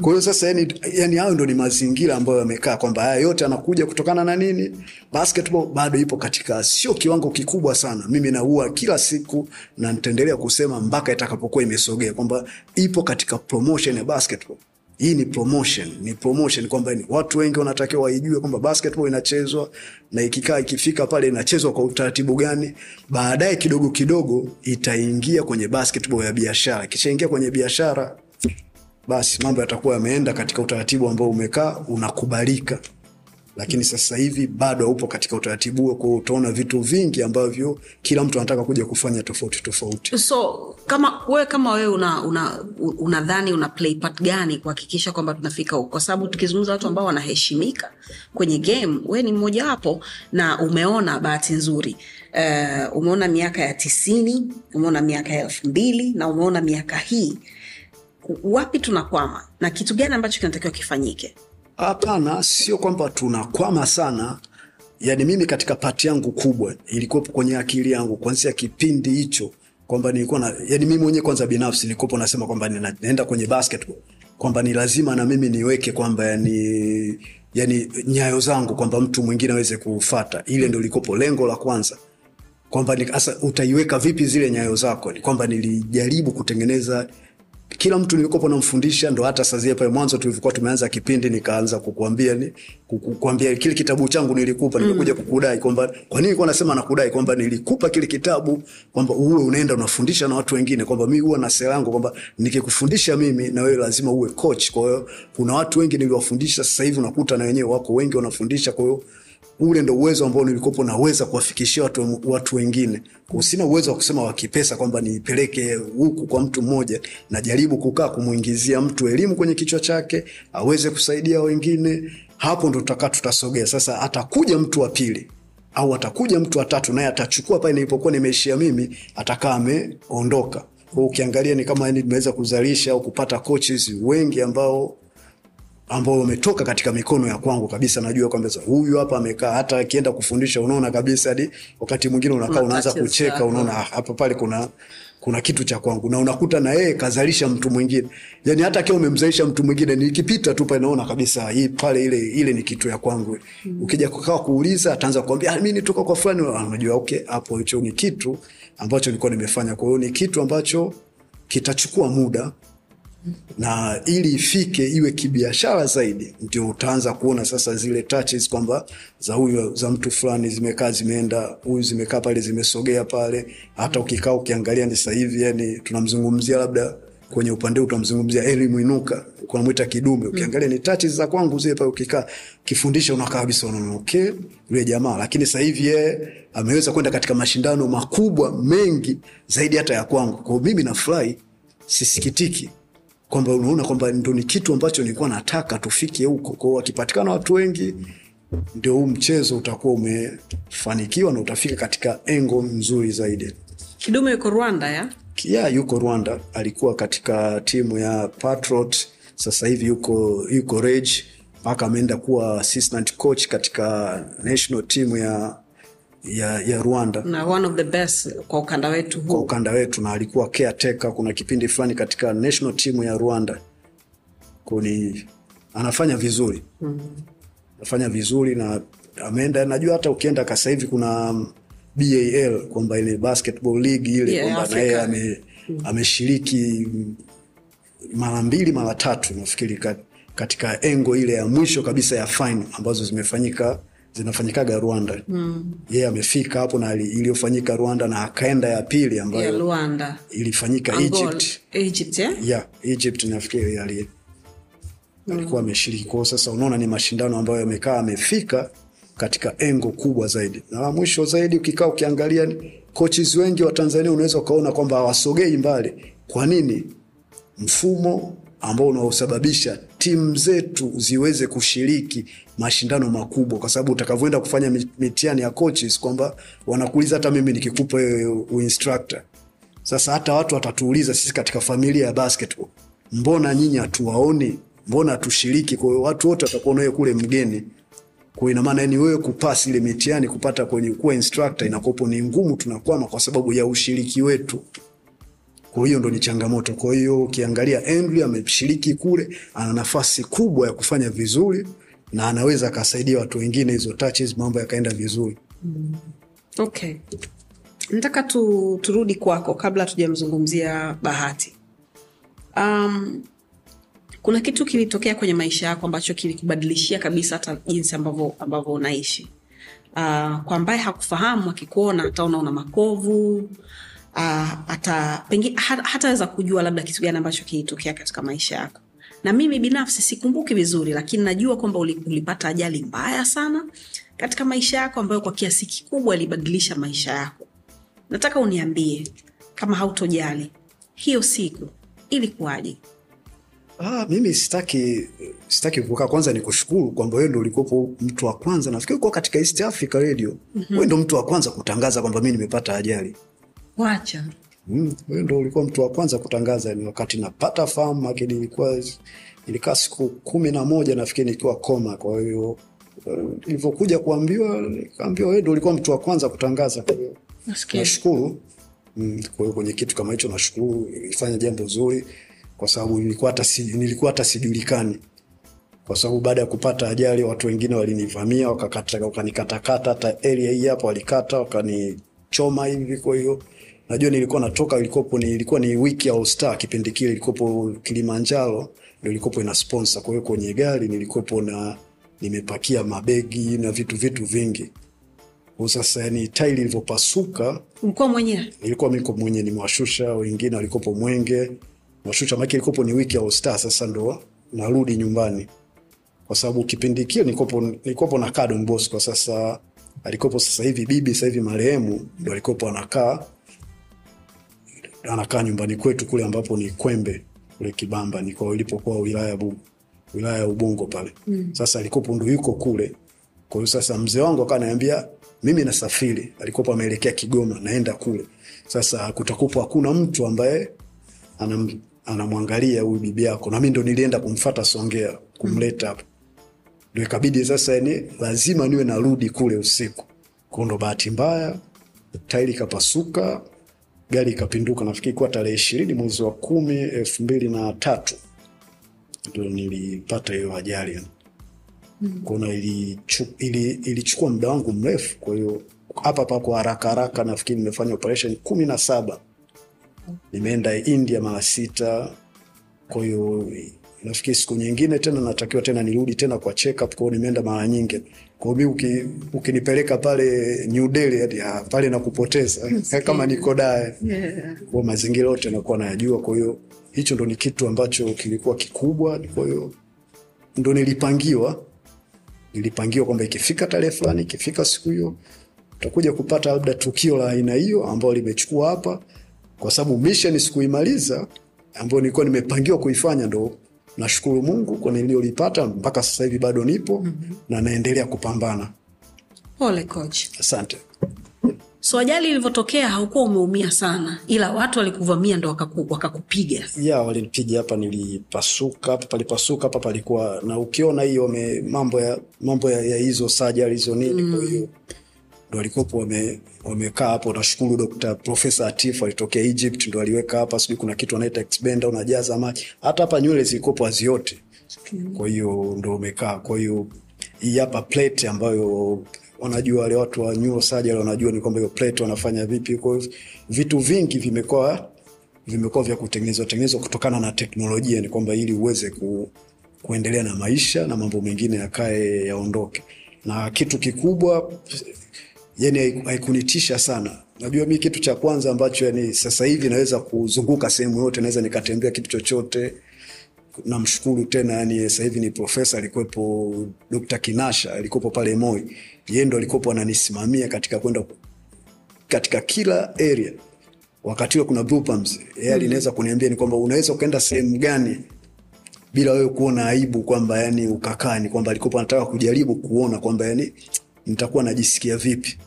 kwa hiyo sasa yani yani hayo ndo ni mazingira ambayo yamekaa kwamba haya yote anakuja kutokana na nini. Basketball bado ipo katika sio kiwango kikubwa sana. Mimi naua kila siku na nitaendelea kusema mpaka itakapokuwa imesogea kwamba ipo katika promotion ya basketball hii ni promotion ni promotion kwamba ni watu wengi wanatakiwa waijue kwamba basketball inachezwa na ikikaa ikifika pale inachezwa kwa utaratibu gani. Baadaye kidogo kidogo itaingia kwenye basketball ya biashara. Ikishaingia kwenye biashara basi mambo yatakuwa yameenda katika utaratibu ambao umekaa unakubalika lakini sasa hivi bado upo katika utaratibu huo kwao utaona vitu vingi ambavyo kila mtu anataka kuja kufanya tofauti tofauti. So kama wewe kama wewe una una una play part gani kuhakikisha kwamba tunafika huko? Kwa sababu tukizungumza watu ambao wanaheshimika kwenye game wewe ni mmojawapo na umeona bahati nzuri. Uh, umeona miaka ya tisini umeona miaka ya elfu mbili na umeona miaka hii. Wapi tunakwama? Na kitu gani ambacho kinatakiwa kifanyike hapana sio kwamba tunakwama sana. Yani mimi katika pati yangu kubwa ilikuwepo kwenye akili yangu kuanzia kipindi hicho kwamba nilikuwa na yani mimi mwenyewe kwanza binafsi nilikuwepo nasema kwamba ninaenda kwenye basketball. Kwamba ni lazima na mimi niweke kwamba yani yani nyayo zangu kwamba mtu mwingine aweze kufata ile ndo likopo lengo la kwanza. Kwamba sasa utaiweka vipi zile nyayo zako? Kwamba nilijaribu kutengeneza kila mtu nilikopo namfundisha ndo hata saa zile pale mwanzo tulivyokuwa tumeanza kipindi nikaanza kukuambia ni kukuambia kile kitabu changu nilikupa nimekuja kukudai kwamba kwa nini kwa nasema nakudai kwamba nilikupa kile kitabu kwamba uwe unaenda unafundisha na watu wengine kwamba mimi huwa na sera yangu kwamba nikikufundisha mimi na wewe lazima uwe coach. Kwa hiyo kuna watu wengi niliwafundisha sasa hivi unakuta na wenyewe wako wengi wanafundisha kwa hiyo ule ndo uwezo ambao nilikopo naweza kuwafikishia watu, watu wengine. Sina uwezo wa kusema wa kwamba nipeleke huku kwa mtu mmoja. Najaribu kukaa kumwingizia mtu elimu kwenye kichwa chake aweze kusaidia wengine. Hapo ndo tutakaa tutasogea. Sasa atakuja mtu wa pili au atakuja mtu wa tatu naye atachukua pale nilipokuwa nimeishia mimi atakaa ameondoka. Ukiangalia ni kama nimeweza kuzalisha au kupata coaches wengi ambao ambao wametoka katika mikono ya kwangu kabisa. Najua kwamba huyu hapa amekaa hata akienda kufundisha unaona kabisa hadi wakati mwingine unakaa unaanza kucheka unaona "Ah, hapa pale kuna kuna kitu cha kwangu. Na unakuta na yeye kazalisha mtu mwingine. Yani hata akiwa umemzalisha mtu mwingine nikipita tu pale naona kabisa hii pale ile ile ni kitu ya kwangu. Ukija kukaa kuuliza ataanza kukwambia ah, mimi nitoka kwa fulani. Ah, unajua okay hapo hicho ni kitu ambacho nilikuwa nimefanya. Kwa hiyo ni kitu ambacho kitachukua muda na ili ifike iwe kibiashara zaidi ndio utaanza kuona sasa zile touches kwamba za huyu za mtu fulani zimekaa zimeenda huyu zimekaa pale zimesogea pale. Hata ukikaa ukiangalia ni sasa yani tunamzungumzia labda kwenye upande huu tunamzungumzia Eli Mwinuka kunamwita kidume. Ukiangalia ni touches za kwangu zile pale ukikaa kifundisha unakaa kabisa unaona yule jamaa. Lakini sasa yeye ameweza kwenda katika mashindano makubwa mengi zaidi hata ya kwangu. Kwa mimi nafurahi sisikitiki kwamba unaona kwamba ndo ni kitu ambacho nilikuwa nataka tufike huko. Kwao wakipatikana watu wengi ndio huu mchezo utakuwa umefanikiwa na utafika katika engo nzuri zaidi. Kidume yuko rwanda ya? Ya yuko rwanda. Alikuwa katika timu ya patriot sasa hivi yuko yuko rage. Mpaka ameenda kuwa assistant coach katika national team ya ya, ya rwanda. Na one of the best kwa ukanda wetu kwa ukanda wetu na alikuwa caretaker kuna kipindi fulani katika national team ya rwanda. Kuni anafanya vizuri. Mm. anafanya vizuri na ameenda najua hata ukienda kasa hivi kuna bal kwamba ile basketball league ile Yeah, kwamba naye ame, ameshiriki mara mbili mara tatu nafikiri katika engo ile ya mwisho kabisa ya final ambazo zimefanyika zinafanyikaga rwanda. Mm. yeye amefika hapo na iliyofanyika rwanda na akaenda ya pili ambayo rwanda ilifanyika Angola. egypt. Egypt yeah? yeah, egypt nafikiri ali alikuwa ameshiriki. Kwao sasa unaona ni mashindano ambayo yamekaa amefika katika engo kubwa zaidi. Na mwisho zaidi ukikaa ukiangalia coaches wengi wa tanzania unaweza ukaona kwamba hawasogei mbali. Kwa nini? Mfumo ambao unaosababisha timu zetu ziweze kushiriki mashindano makubwa kwa sababu utakavyoenda kufanya mitihani ya coaches kwamba wanakuuliza hata mimi nikikupa wewe uinstructor sasa hata watu watatuuliza sisi katika familia ya basketball mbona nyinyi hatuwaoni? Mbona hatushiriki? Kwa hiyo watu wote watakuwa nawe kule mgeni. Kwa ina maana yani wewe kupasi ile mitihani kupata kwenye kuwa instructor inakopo ni ngumu tunakwama kwa sababu ya ushiriki wetu. Kwa hiyo ndo ni changamoto. Kwa hiyo ukiangalia Andrew ameshiriki kule ana nafasi kubwa ya kufanya vizuri na anaweza akasaidia watu wengine hizo touches mambo yakaenda vizuri. Okay. Nataka tu, turudi kwako kabla tujamzungumzia bahati. Um, kuna kitu kilitokea kwenye maisha yako ambacho kilikubadilishia kabisa hata jinsi ambavyo ambavyo unaishi. Uh, kwa ambaye hakufahamu akikuona ataona una makovu uh, ata pengine ha- hataweza kujua labda kitu gani ambacho kilitokea katika maisha yako na mimi binafsi sikumbuki vizuri lakini najua kwamba ulipata ajali mbaya sana katika maisha yako ambayo kwa kiasi kikubwa ilibadilisha maisha yako. Nataka uniambie kama hautojali hiyo siku ilikuwaje? Ah, mimi sitaki sitaki kukaa. Kwanza ni kushukuru kwamba wewe ndo ulikuwepo mtu wa kwanza. Nafikiri ulikuwa katika East Africa Radio. Mm-hmm. wewe ndo mtu wa kwanza kutangaza kwamba mimi nimepata ajali. Wacha Mm, wewe ndo ulikuwa mtu wa kwanza kutangaza ni wakati napata fahamu lakini ilikuwa ilikaa siku kumi na moja nafikiri nikiwa koma kwa hiyo eh, nilivyokuja kuambiwa nikaambiwa wewe ndo ulikuwa mtu wa kwanza kutangaza kwa hiyo nashukuru. Mm, kwa hiyo kwenye kitu kama hicho nashukuru ilifanya jambo zuri kwa sababu nilikuwa hata nilikuwa hata sijulikani. Kwa sababu baada ya kupata ajali watu wengine walinivamia wakakata- wakanikatakata hata area hii hapa walikata wakanichoma hivi kwa hiyo najua nilikuwa natoka ilikopo ni, ilikuwa ni wiki ya All Star kipindi kile ilikopo Kilimanjaro ndio ilikopo ina sponsor. Kwa hiyo kwenye gari nilikopo na nimepakia mabegi na vitu vitu vingi. Kwa sasa yani tairi ilivyopasuka ulikuwa mwenyewe nilikuwa miko mwenye nimewashusha wengine walikopo mwenge. Washusha maki ilikopo ni wiki ya All Star sasa ndo narudi nyumbani. Kwa sababu kipindi kile nilikopo nilikopo nakaa Don Bosco kwa sasa alikopo sasa hivi bibi sasa hivi marehemu ndo alikopo anakaa anakaa nyumbani kwetu kule ambapo ni Kwembe kule Kibamba niko ilipokuwa wilaya ya Bu- wilaya ya Ubungo pale mm. Sasa alikopo ndo yuko kule kwa hiyo sasa mzee wangu akawa ananiambia mimi nasafiri, alikopo ameelekea Kigoma, naenda kule. Sasa kutakupo hakuna mtu ambaye anam, anamwangalia huyu bibi yako, na mimi ndo nilienda kumfata Songea kumleta hapa, ndo ikabidi sasa ni lazima niwe narudi kule usiku. Kwa ndo bahati mbaya tairi ikapasuka, gari ikapinduka, nafikiri kuwa tarehe ishirini mwezi wa kumi elfu mbili na tatu. Ndo nilipata hiyo ajali. Yani kuna ilichu- ili- ilichukua muda wangu mrefu. Kwa hiyo hapa hapa kwa haraka haraka nafikiri nimefanya operation kumi na saba. Nimeenda india mara sita. Kwa hiyo nafikiri siku nyingine tena natakiwa tena nirudi tena kwa check up kwao nimeenda mara nyingi. Kwao. mi uki, ukinipeleka pale new delhi hadi, pale na kupoteza kama niko dae. Yeah. kwa mazingira yote nakuwa nayajua. Kwa hiyo hicho ndo ni kitu ambacho kilikuwa kikubwa. Kwa hiyo ndo nilipangiwa. Nilipangiwa kwamba ikifika tarehe fulani ikifika siku hiyo utakuja kupata labda tukio la aina hiyo ambayo limechukua hapa. Kwa sababu mission sikuimaliza ambayo nilikuwa nimepangiwa kuifanya ndo nashukuru mungu kwa niliyolipata mpaka sasa hivi bado nipo mm-hmm. na naendelea kupambana pole coach asante so ajali ilivyotokea haukuwa umeumia sana ila watu walikuvamia ndo wakaku, wakakupiga ya walinipiga hapa nilipasuka hapa palipasuka hapa palikuwa na ukiona hiyo wame- mambo ya mambo ya, ya hizo sajari hizo nini mm. kwa hiyo ndo walikopo wame, wamekaa hapo. Nashukuru Dr. Profesa Atif alitokea Egypt ndo aliweka hapa sijui kuna kitu anaita expander unajaza maji. Hata hapa nywele zilikopo haziote. Kwa hiyo ndo umekaa kwa hiyo hii hapa plate ambayo wanajua wale watu wa neurosurgery wanajua ni kwamba hiyo plate wanafanya vipi. Kwa hiyo vitu vingi vimekuwa vimekuwa vya kutengenezwa tengenezwa kutokana na teknolojia. Ni kwamba ili uweze ku, kuendelea na maisha na mambo mengine yakae yaondoke. Na kitu kikubwa yani haikunitisha sana. Najua mi kitu cha kwanza ambacho yani sasa hivi naweza kuzunguka sehemu yote naweza nikatembea kitu chochote. Namshukuru tena yani sasa hivi ni profesa alikuwepo Dr. Kinasha alikuwepo pale Moi. Yeye ndo alikuwepo ananisimamia katika kwenda katika kila area. Wakati huo kuna blue yeye alinaweza kuniambia ni kwamba unaweza ukaenda sehemu gani bila wewe kuona aibu kwamba yani ukakaa ni kwamba alikuwa anataka kujaribu kuona kwamba yani nitakuwa najisikia vipi?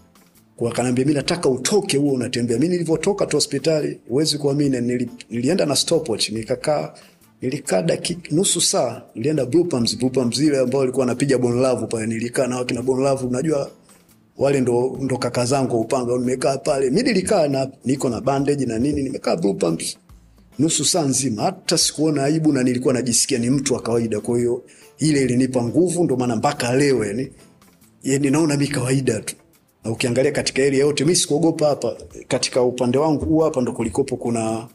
Kwa akaniambia mi nataka utoke huo unatembea. Mi nilivyotoka tu hospitali huwezi kuamini nili, nilienda na stopwatch nikakaa nilikaa dakika nusu saa nilienda blue palms blue ile ambao walikuwa wanapiga bonlavu pale nilikaa na wakina bonlavu unajua wale ndo, ndo kaka zangu upanga nimekaa pale. Mi nilikaa na niko na bandage na nini nimekaa blue nusu saa nzima. Hata sikuona aibu na nilikuwa najisikia ni mtu wa kawaida kwa hiyo ile ilinipa nguvu ndo maana mpaka leo yani yani naona mi kawaida tu na ukiangalia katika area yote mi sikuogopa hapa katika upande wangu huu hapa ndo kulikopo kuna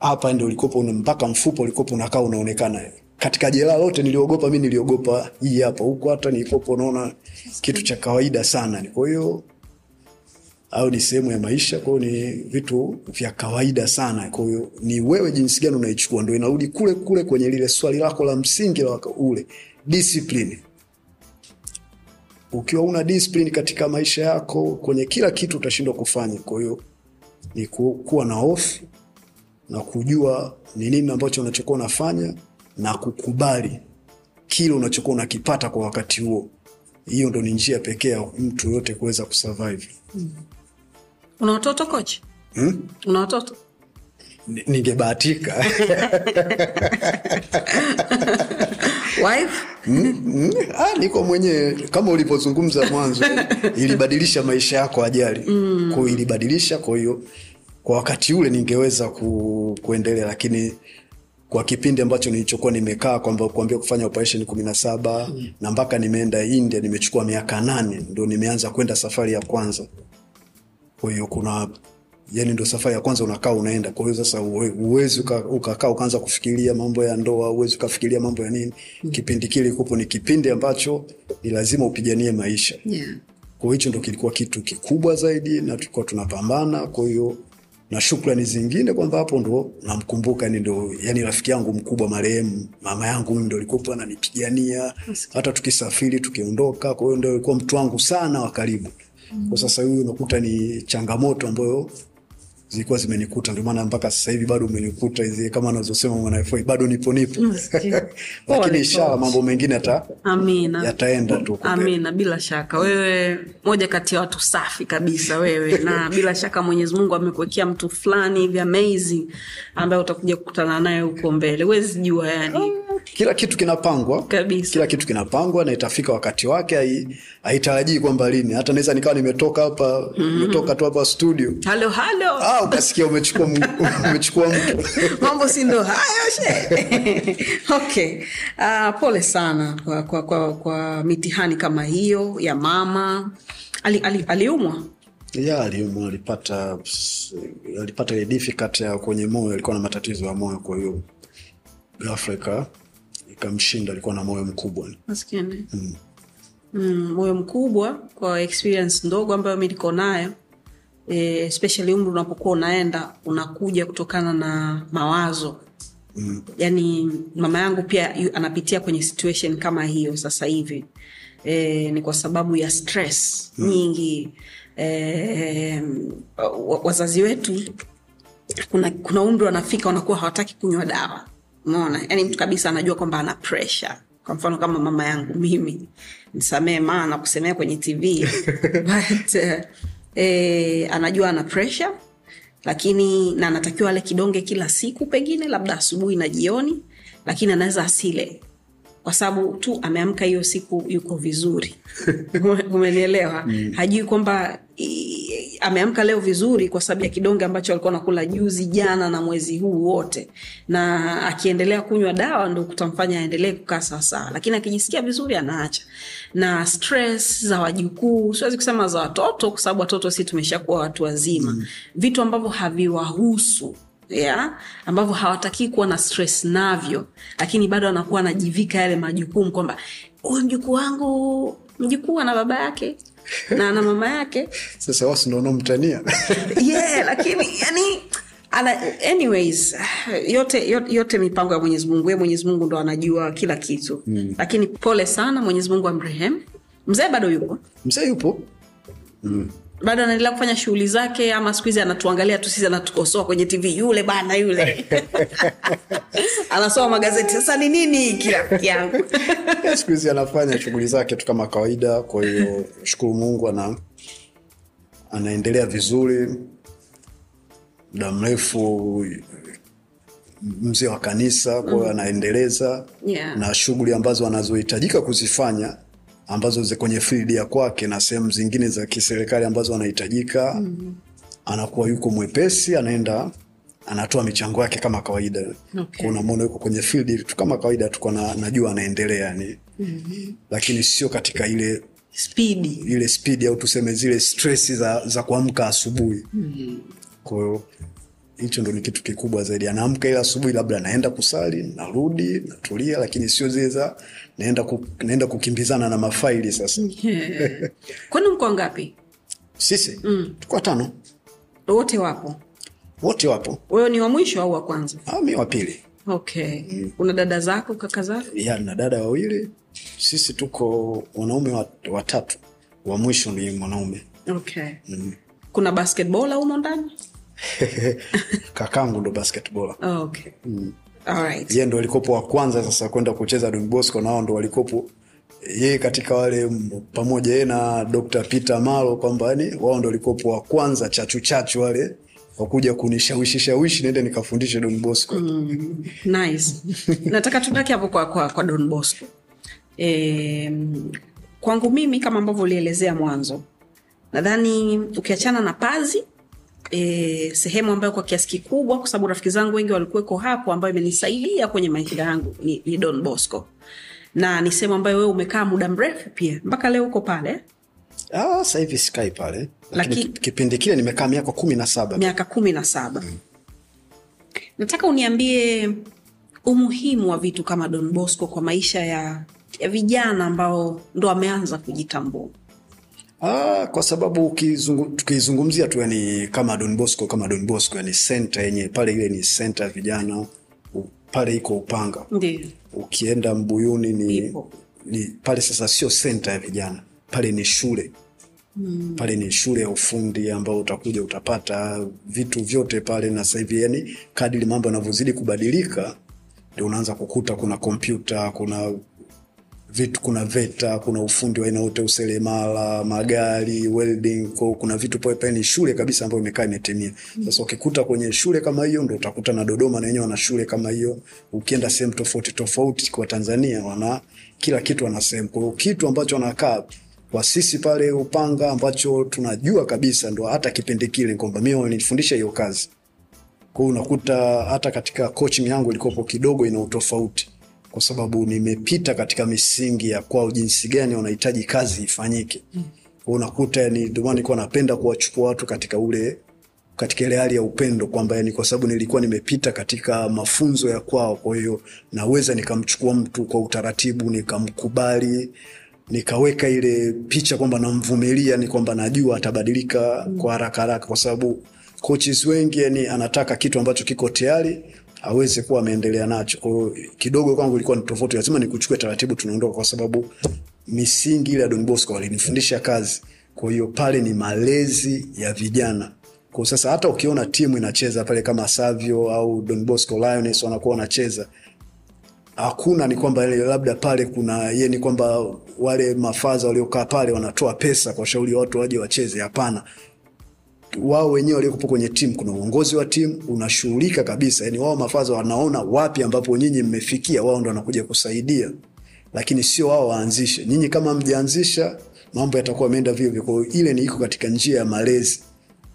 hapa ndo ulikopo mpaka mfupa ulikopo unakaa unaonekana katika jeraha lote niliogopa mi niliogopa hii hapa huku hata nilikopo naona kitu cha kawaida sana kwa hiyo au ni sehemu ya maisha. kwao ni vitu vya kawaida sana. kwahiyo ni wewe jinsi gani unaichukua, ndo inarudi kule kule kwenye lile swali lako la msingi la ule discipline. Ukiwa una discipline katika maisha yako, kwenye kila kitu utashindwa kufanya. Kwa hiyo ni kuwa na hofu na kujua ni nini ambacho unachokuwa unafanya na kukubali kile unachokuwa unakipata kwa wakati huo. Hiyo ndo ni njia pekee ya mtu yoyote kuweza kusurvive. una watoto kocha Hmm? una watoto Ningebahatika wife Mm, ah, niko mwenyewe kama ulivyozungumza mwanzo, ilibadilisha maisha yako ajali mm. kwao ilibadilisha, kwa hiyo kwa wakati ule ningeweza ku, kuendelea, lakini kwa kipindi ambacho nilichokuwa nimekaa kwamba kuambia kufanya operation kumi na saba mm. na mpaka nimeenda India nimechukua miaka nane ndo nimeanza kwenda safari ya kwanza. Kwa hiyo kuna yani ndo safari ya kwanza unakaa unaenda. Kwa hiyo sasa uwe- uwezi uka- ukakaa ukaanza kufikiria mambo ya ndoa, uwezi ukafikiria mambo ya nini. Kipindi kile kupo ni kipindi ambacho ni lazima upiganie maisha. yeah. Kwa hiyo hicho ndo kilikuwa kitu kikubwa zaidi, na tulikuwa tunapambana. Kwa hiyo na shukrani zingine kwamba hapo ndo namkumbuka, ni ndo yani rafiki yangu mkubwa marehemu mama yangu, ndo alikuwa ananipigania hata tukisafiri tukiondoka. Kwa hiyo ndo alikuwa mtu wangu sana wa karibu. Kwa sasa huyu unakuta ni changamoto ambayo zilikuwa zimenikuta, ndio maana mpaka sasa hivi bado umenikuta hizi kama anazosema mwana FA, bado nipo nipo, lakini inshallah mambo mengine yata amina. yataenda tu kwa amina bila shaka. Wewe moja kati ya watu safi kabisa wewe. Na bila shaka mwenyezi mungu amekuwekea mtu fulani hivi amazing ambaye utakuja kukutana naye huko mbele. Huwezi jua yani kila kitu kinapangwa. Kabisa. kila kitu kinapangwa na itafika wakati wake haitarajii kwamba lini. Hata naweza nikawa nimetoka hapa nimetoka tu hapa studio. Halo halo. Ah, ukasikia umechukua umechukua mtu. Mambo si ndo hayo she. Okay. Uh, pole sana kwa, kwa, kwa, kwa mitihani kama hiyo ya mama. Ali, ali, aliumwa? Ya aliumwa. Alipata alipata ile difficult ya kwenye moyo alikuwa na matatizo ya moyo kwa hiyo ghafla ikamshinda alikuwa na moyo mkubwa. Maskini mm, moyo mkubwa kwa experience ndogo ambayo mi niko nayo. E, especially umri unapokuwa unaenda unakuja kutokana na mawazo. Mm. yaani mama yangu pia yu, anapitia kwenye situation kama hiyo sasa hivi. E, ni kwa sababu ya stress mm. nyingi. E, wazazi wetu kuna, kuna umri wanafika wanakuwa hawataki kunywa dawa umeona? Yani mtu kabisa anajua kwamba ana presha. kwa mfano kama mama yangu mimi nisamee maa na kusemea kwenye tv but uh, eh, anajua ana presha lakini na anatakiwa ale kidonge kila siku pengine labda asubuhi na jioni lakini anaweza asile. Kwa sababu tu ameamka hiyo siku yuko vizuri. Umenielewa? Mm. hajui kwamba ameamka leo vizuri kwa sababu ya kidonge ambacho alikuwa nakula juzi jana na mwezi huu wote. Na akiendelea kunywa dawa ndo kutamfanya aendelee kukaa sawasawa lakini akijisikia vizuri anaacha. Na stress za wajukuu siwezi kusema za watoto kwa sababu watoto si tumeshakuwa watu wazima. Mm. vitu ambavyo haviwahusu ya ambavyo hawatakii kuwa na stress navyo lakini bado anakuwa anajivika yale majukumu kwamba huyu mjukuu wangu mjukuu ana baba yake na ana mama yake. Sasa wasi ndo wanaomtania? Yeah, lakini yani ala, anyways yote, yote, yote mipango ya mwenyezi mungu. Ye mwenyezi mungu ndo anajua kila kitu. Mm. lakini pole sana mwenyezi mungu amrehemu. Mzee bado yupo? Mzee yupo bado anaendelea kufanya shughuli zake ama siku hizi anatuangalia tu sisi anatukosoa kwenye tv yule bana yule. Anasoma magazeti. Sasa ni nini hiki rafiki yangu? Siku hizi anafanya shughuli zake tu kama kawaida kwa hiyo shukuru mungu ana anaendelea vizuri. Muda mrefu mzee wa kanisa kwa hiyo anaendeleza Yeah. na shughuli ambazo anazohitajika kuzifanya ambazo zi kwenye field ya kwake na sehemu zingine za kiserikali ambazo anahitajika mm. anakuwa yuko mwepesi anaenda anatoa michango yake kama kawaida Okay. Unamwona yuko kwenye field tu kama kawaida tuko na, najua anaendelea yani mm-hmm. lakini sio katika ile spidi ile spidi au tuseme zile stress za, za kuamka asubuhi mm-hmm. kwa hiyo hicho ndo ni kitu kikubwa zaidi. Anaamka ile asubuhi labda naenda kusali narudi natulia lakini sio zile za naenda, ku, naenda kukimbizana na mafaili sasa. Yeah. kwani mko ngapi sisi? Mm. tuko watano. Wote wapo? Wote wapo. Wewe ni wa mwisho au wa kwanza? Ah, mi wa pili. Okay. Una dada zako kaka zako? Ya na dada wawili. Sisi tuko wanaume watatu. Wa mwisho ni mwanaume. Okay. Kuna basketball humo ndani kakangu ndo basketball oh, okay Alright. ye ndo walikopo wa kwanza sasa kwenda kucheza Don Bosco, nao ndo walikopo yeye katika wale pamoja yeye na Dr. Peter Malo kwamba yani wao ndo walikopo wa kwanza chachu chachu wale wakuja kunishawishi shawishi niende nikafundishe Don Bosco. nice nataka tubaki hapo kwa, kwa, kwa don bosco e, kwangu mimi kama ambavyo ulielezea mwanzo nadhani ukiachana na pazi e, sehemu ambayo kwa kiasi kikubwa kwa sababu rafiki zangu wengi walikuweko hapo ambayo imenisaidia kwenye maisha yangu ni, ni don bosco. Na ni sehemu ambayo wewe umekaa muda mrefu pia. Mpaka leo uko pale Ah, sasa hivi sikai pale. Lakini Laki- kipindi kile nimekaa miaka kumi na saba. Miaka kumi na saba. Nataka uniambie umuhimu wa vitu kama don bosco kwa maisha ya, ya vijana ambao ndo wameanza kujitambua Ah, kwa sababu tukizungumzia tu yani kama Don Bosco kama Don Bosco yani center yenye pale ile ni center vijana pale iko Upanga ndio ukienda Mbuyuni ni, Ipo. ni pale sasa sio senta ya vijana pale ni shule mm. pale ni shule ya ufundi ambao utakuja utapata vitu vyote pale na sasa hivi yani kadiri mambo yanavyozidi kubadilika ndio unaanza kukuta kuna kompyuta kuna vitu kuna veta kuna ufundi wa aina yote useremala magari welding kwa kuna vitu pale pale ni shule kabisa ambayo imekaa imetimia. Sasa ukikuta kwenye shule kama hiyo ndio utakuta na dodoma na wenyewe wana shule kama hiyo. Ukienda sehemu tofauti tofauti kwa tanzania wana kila kitu wana sehemu. Kwa hiyo kitu ambacho wanakaa kwa sisi pale upanga ambacho tunajua kabisa ndo hata kipindi kile kwamba mimi wanifundisha hiyo kazi. Kwa unakuta hata katika coaching yangu ilikopo kidogo ina utofauti kwa sababu nimepita katika misingi ya kwao jinsi gani wanahitaji kazi ifanyike mm. unakuta yani ndio maana nilikuwa napenda kuwachukua watu katika ule katika ile hali ya upendo kwamba yani kwa sababu nilikuwa nimepita katika mafunzo ya kwao kwa hiyo naweza nikamchukua mtu kwa utaratibu nikamkubali nikaweka ile picha kwamba namvumilia ni kwamba najua atabadilika mm. kwa haraka haraka kwa sababu coaches wengi yani anataka kitu ambacho kiko tayari aweze kuwa ameendelea nacho. Kwa kidogo kwangu ilikuwa ni tofauti. Lazima nikuchukue taratibu tunaondoka kwa sababu misingi ile ya Don Bosco walinifundisha kazi. Kwa hiyo pale ni malezi ya vijana. Kwa sasa hata ukiona timu inacheza pale kama Savio au Don Bosco Lions wanakuwa wanacheza hakuna ni kwamba labda pale kuna ye ni kwamba wale mafaza waliokaa pale wanatoa pesa kwa shauri watu waje wacheze. Hapana wao wenyewe waliokupo kwenye timu kuna uongozi wa timu unashughulika kabisa. Yani wao mafaza wanaona wapi ambapo nyinyi mmefikia wao ndo wanakuja kusaidia. Lakini sio wao waanzishe. Nyinyi kama mjaanzisha mambo yatakuwa ameenda vivyo. Kwa hiyo ile ni iko katika njia ya malezi.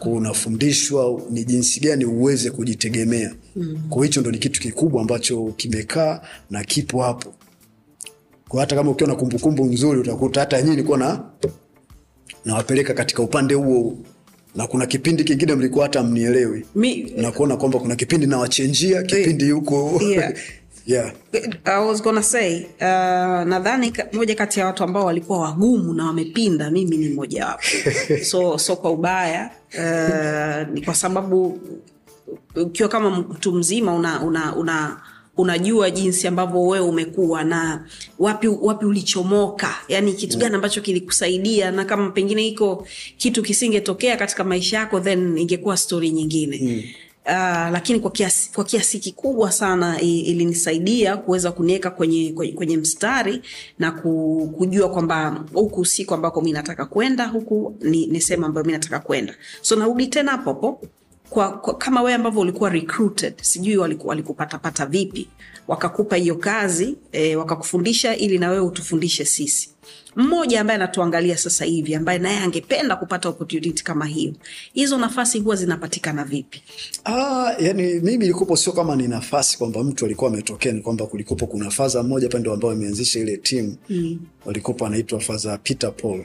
Unafundishwa ni jinsi gani uweze kujitegemea. Mm. kwa hicho ndo ni kitu kikubwa ambacho kimekaa na kipo hapo. Kwa hata kama ukiwa na kumbukumbu nzuri utakuta hata nyinyi nilikuwa na nawapeleka katika upande huo na kuna kipindi kingine mlikuwa hata mnielewi Mi- na kuona kwamba kuna kipindi nawachenjia kipindi huko Yeah. yeah. I was gonna say uh, nadhani moja kati ya watu ambao walikuwa wagumu na wamepinda mimi ni mmojawapo so so kwa ubaya uh, ni kwa sababu ukiwa kama mtu mzima una, una, una unajua jinsi ambavyo wewe umekuwa na wapi wapi ulichomoka yani kitu gani ambacho kilikusaidia na kama pengine iko kitu kisingetokea katika maisha yako then ingekuwa stori nyingine. Mm. Uh, lakini kwa kiasi, kwa kiasi kikubwa sana ilinisaidia kuweza kuniweka kwenye, kwenye, kwenye mstari na ku, kujua kwamba huku siko ambako mi nataka kwenda huku ni, ni sehemu ambayo mi nataka kwenda. So narudi tena hapo hapo kwa, kwa, kama wewe ambavyo ulikuwa recruited sijui waliku- walikupatapata vipi wakakupa hiyo kazi e, wakakufundisha ili na wewe utufundishe sisi mmoja ambaye anatuangalia sasa hivi ambaye naye angependa kupata opportunity kama hiyo hizo nafasi huwa zinapatikana vipi Ah, yani mimi ilikupo sio kama ni nafasi kwamba mtu alikuwa ametokea, ni kwamba kulikopo kuna faza mmoja hapa ndo ambao ameanzisha ile timu mm. walikopo anaitwa faza Peter Paul.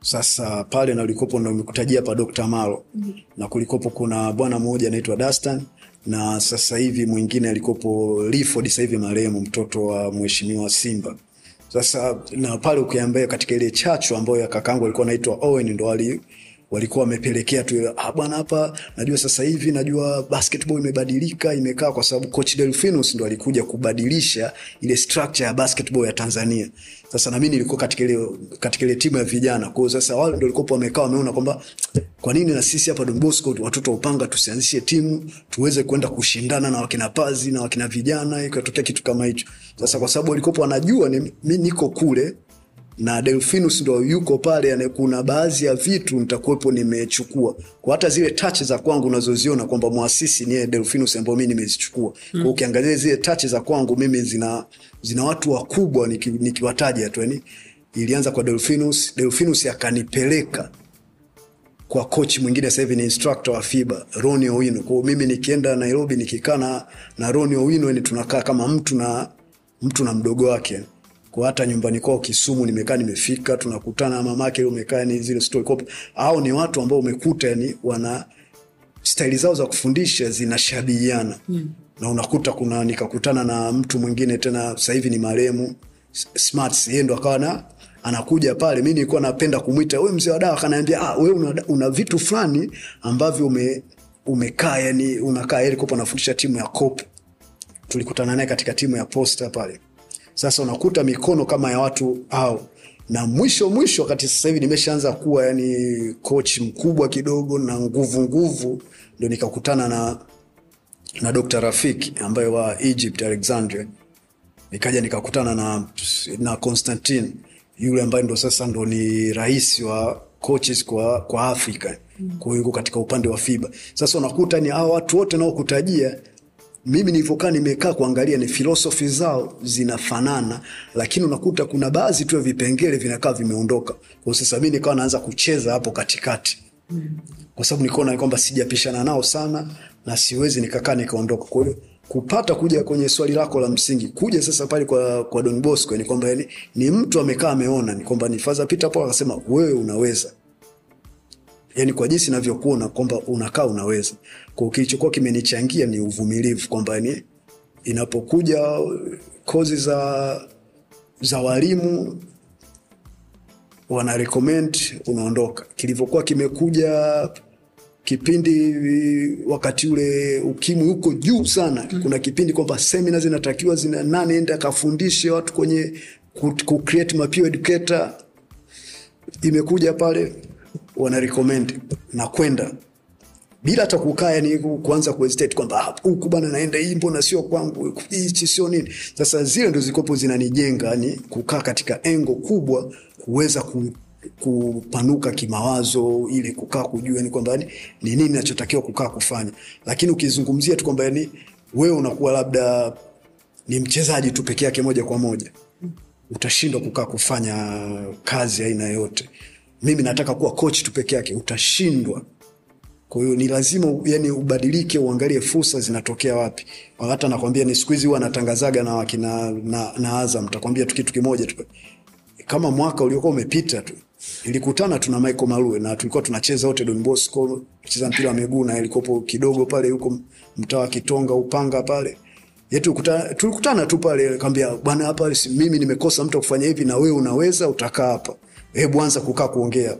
Sasa pale na ulikopo ndo nimekutajia pa Dr. Malo mm. na kulikopo kuna bwana mmoja anaitwa Dastan na sasa hivi mwingine alikopo Clifford sasa hivi marehemu mtoto wa mheshimiwa Simba sasa na pale ukiambia katika ile chachu ambayo ya kakangu alikuwa anaitwa Owen ndo walikuwa wamepelekea tu ah bwana hapa najua sasa hivi najua basketball imebadilika imekaa kwa sababu coach Delfinus ndo alikuja kubadilisha ile structure ya basketball ya Tanzania. Sasa na mimi nilikuwa katika ile katika ile timu ya vijana. Kwa hiyo sasa wale ndio walikuwa wamekaa wameona kwamba kwa nini na sisi hapa Don Bosco watoto Upanga tusianzishe timu tuweze kwenda kushindana na wakina Pazi na wakina vijana ikatokea kitu kama hicho. Sasa kwa sababu walikuwa wanajua mimi niko kule na Delfinus ndo yuko pale, kuna baadhi ya vitu nitakuwepo nimechukua kwa hata zile touch za kwangu unazoziona kwamba mwasisi ni Delfinus ambao mimi nimezichukua. Mm. Kwa ukiangalia zile touch za kwangu mimi zina zina watu wakubwa niki- tu yani ilianza kwa Delfinus. Delfinus akanipeleka kwa coach mwingine sasa hivi ni instructor wa FIBA Ronnie Owino. Kwa mimi nikienda Nairobi nikikaa na na Ronnie Owino yani tunakaa kama mtu na mtu na mdogo wake. Kwa hata nyumbani kwao Kisumu nimekaa nimefika tunakutana na mamake umekaa ni zile story. Copy, au ni watu ambao umekuta yani wana staili zao za kufundisha zinashabihiana. Mm. na unakuta kuna nikakutana na mtu mwingine tena sasa hivi ni marehemu Smarts yeye ndo akawa na anakuja pale. Mi nilikuwa napenda kumwita we mzee wa dawa akaniambia ah, we una, una vitu fulani ambavyo ume, umekaa yani unakaa yeye anafundisha timu ya Cope tulikutana naye katika timu ya Posta pale sasa unakuta mikono kama ya watu hao na mwisho mwisho wakati sasa hivi nimeshaanza kuwa yani coach mkubwa kidogo na nguvu nguvu ndo nikakutana na na Dr. Rafik ambaye wa Egypt Alexandria nikaja nikakutana na na Constantine yule ambaye ndo sasa ndo ni rais wa coaches kwa, kwa Afrika kwa hiyo katika upande wa FIBA. Sasa unakuta ni hao watu wote naokutajia mimi nilivyokaa nimekaa kuangalia ni filosofi zao zinafanana, lakini unakuta kuna baadhi tu ya vipengele vinakaa vimeondoka. Kwa sasa mimi nikawa naanza kucheza hapo katikati kwa sababu nikaona kwamba sijapishana nao sana na siwezi nikakaa nikaondoka. Kwa hiyo kupata kuja kwenye swali lako la msingi, kuja sasa pale kwa, kwa Don Bosco ni kwamba yani, ni mtu amekaa ameona ni kwamba ni Father Peter Paul akasema wewe unaweza yani kwa jinsi navyokuona kwamba unakaa unaweza. Kwa kilichokuwa kimenichangia ni uvumilivu, kwamba ni inapokuja kozi za za walimu wana recommend unaondoka. Kilivyokuwa kimekuja kipindi wakati ule ukimwi huko juu sana mm. kuna kipindi kwamba semina zinatakiwa zina nane enda akafundishe watu kwenye ku, ku create ma educator imekuja pale wana recommend na kwenda. Bila hata kukaa yani kuanza kuhesitate kwamba "Ah, huku bana naenda hii mbona sio kwangu hichi sio nini. Sasa zile ndo zikopo zinanijenga ni kukaa katika engo kubwa kuweza ku, kupanuka kimawazo ili kukaa kujua ni kwamba ni nini nachotakiwa kukaa kufanya. Lakini ukizungumzia tu kwamba yani wewe unakuwa labda ni mchezaji tu peke yake moja kwa moja utashindwa kukaa kufanya kazi aina yoyote mimi nataka kuwa coach tu peke yake utashindwa. Kwa hiyo ni lazima yani ubadilike uangalie fursa zinatokea wapi. Hata nakwambia ni siku hizi huwa natangazaga na wakina na, na azam takwambia tu kitu kimoja tu. Kama mwaka uliokuwa umepita tu nilikutana tuna Michael Malue na tulikuwa tunacheza wote Don Bosco tucheza mpira wa miguu na ilikopo kidogo pale huko mtaa wa Kitonga Upanga pale. Yetu kuta, tulikutana tu pale kaambia bwana hapa mimi nimekosa mtu kufanya hivi na wewe unaweza utakaa hapa hebu anza kukaa kuongea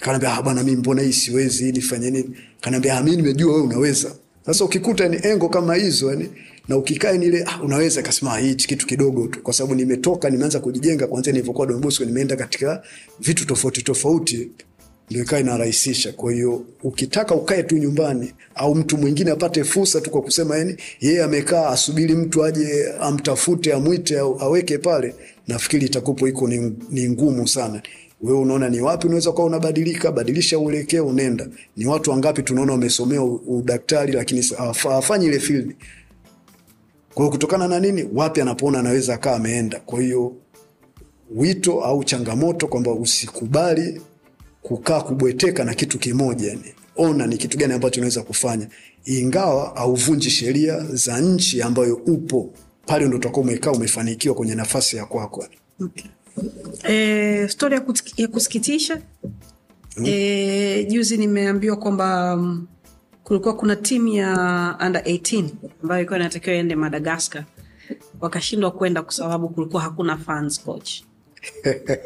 kanaambia ah bwana mimi mbona hii siwezi nifanye nini kanaambia ah mimi nimejua wewe unaweza sasa ukikuta ni engo kama hizo yani na ukikaa ni ah, unaweza kasema "Ah, hichi kitu kidogo tu kwa sababu nimetoka nimeanza kujijenga kwanzia nilivyokuwa Don Bosco nimeenda katika vitu tofauti tofauti ndio ikawa inarahisisha. Kwa hiyo ukitaka ukae tu nyumbani au mtu mwingine apate fursa tu kwa kusema yani yeye amekaa asubiri mtu aje amtafute amwite aweke pale, nafikiri itakupo iko ni, ni ngumu sana. Wewe unaona ni wapi unaweza kuwa unabadilika, badilisha uelekeo, unenda. Ni watu wangapi tunaona wamesomea udaktari lakini hawafanyi ile field. Kwa hiyo kutokana na nini, wapi anapoona anaweza akaa ameenda. Kwa hiyo wito au changamoto kwamba usikubali kukaa kubweteka na kitu kimoja yani. Ona ni kitu gani ambacho unaweza kufanya, ingawa hauvunji sheria za nchi ambayo upo pale, ndo utakuwa umekaa umefanikiwa kwenye nafasi ya kwako. E, stori ya, kusikitisha. E, juzi nimeambiwa kwamba um, kulikuwa kuna timu ya under 18 ambayo ilikuwa inatakiwa iende Madagascar wakashindwa kwenda kwa sababu kulikuwa hakuna fans coach.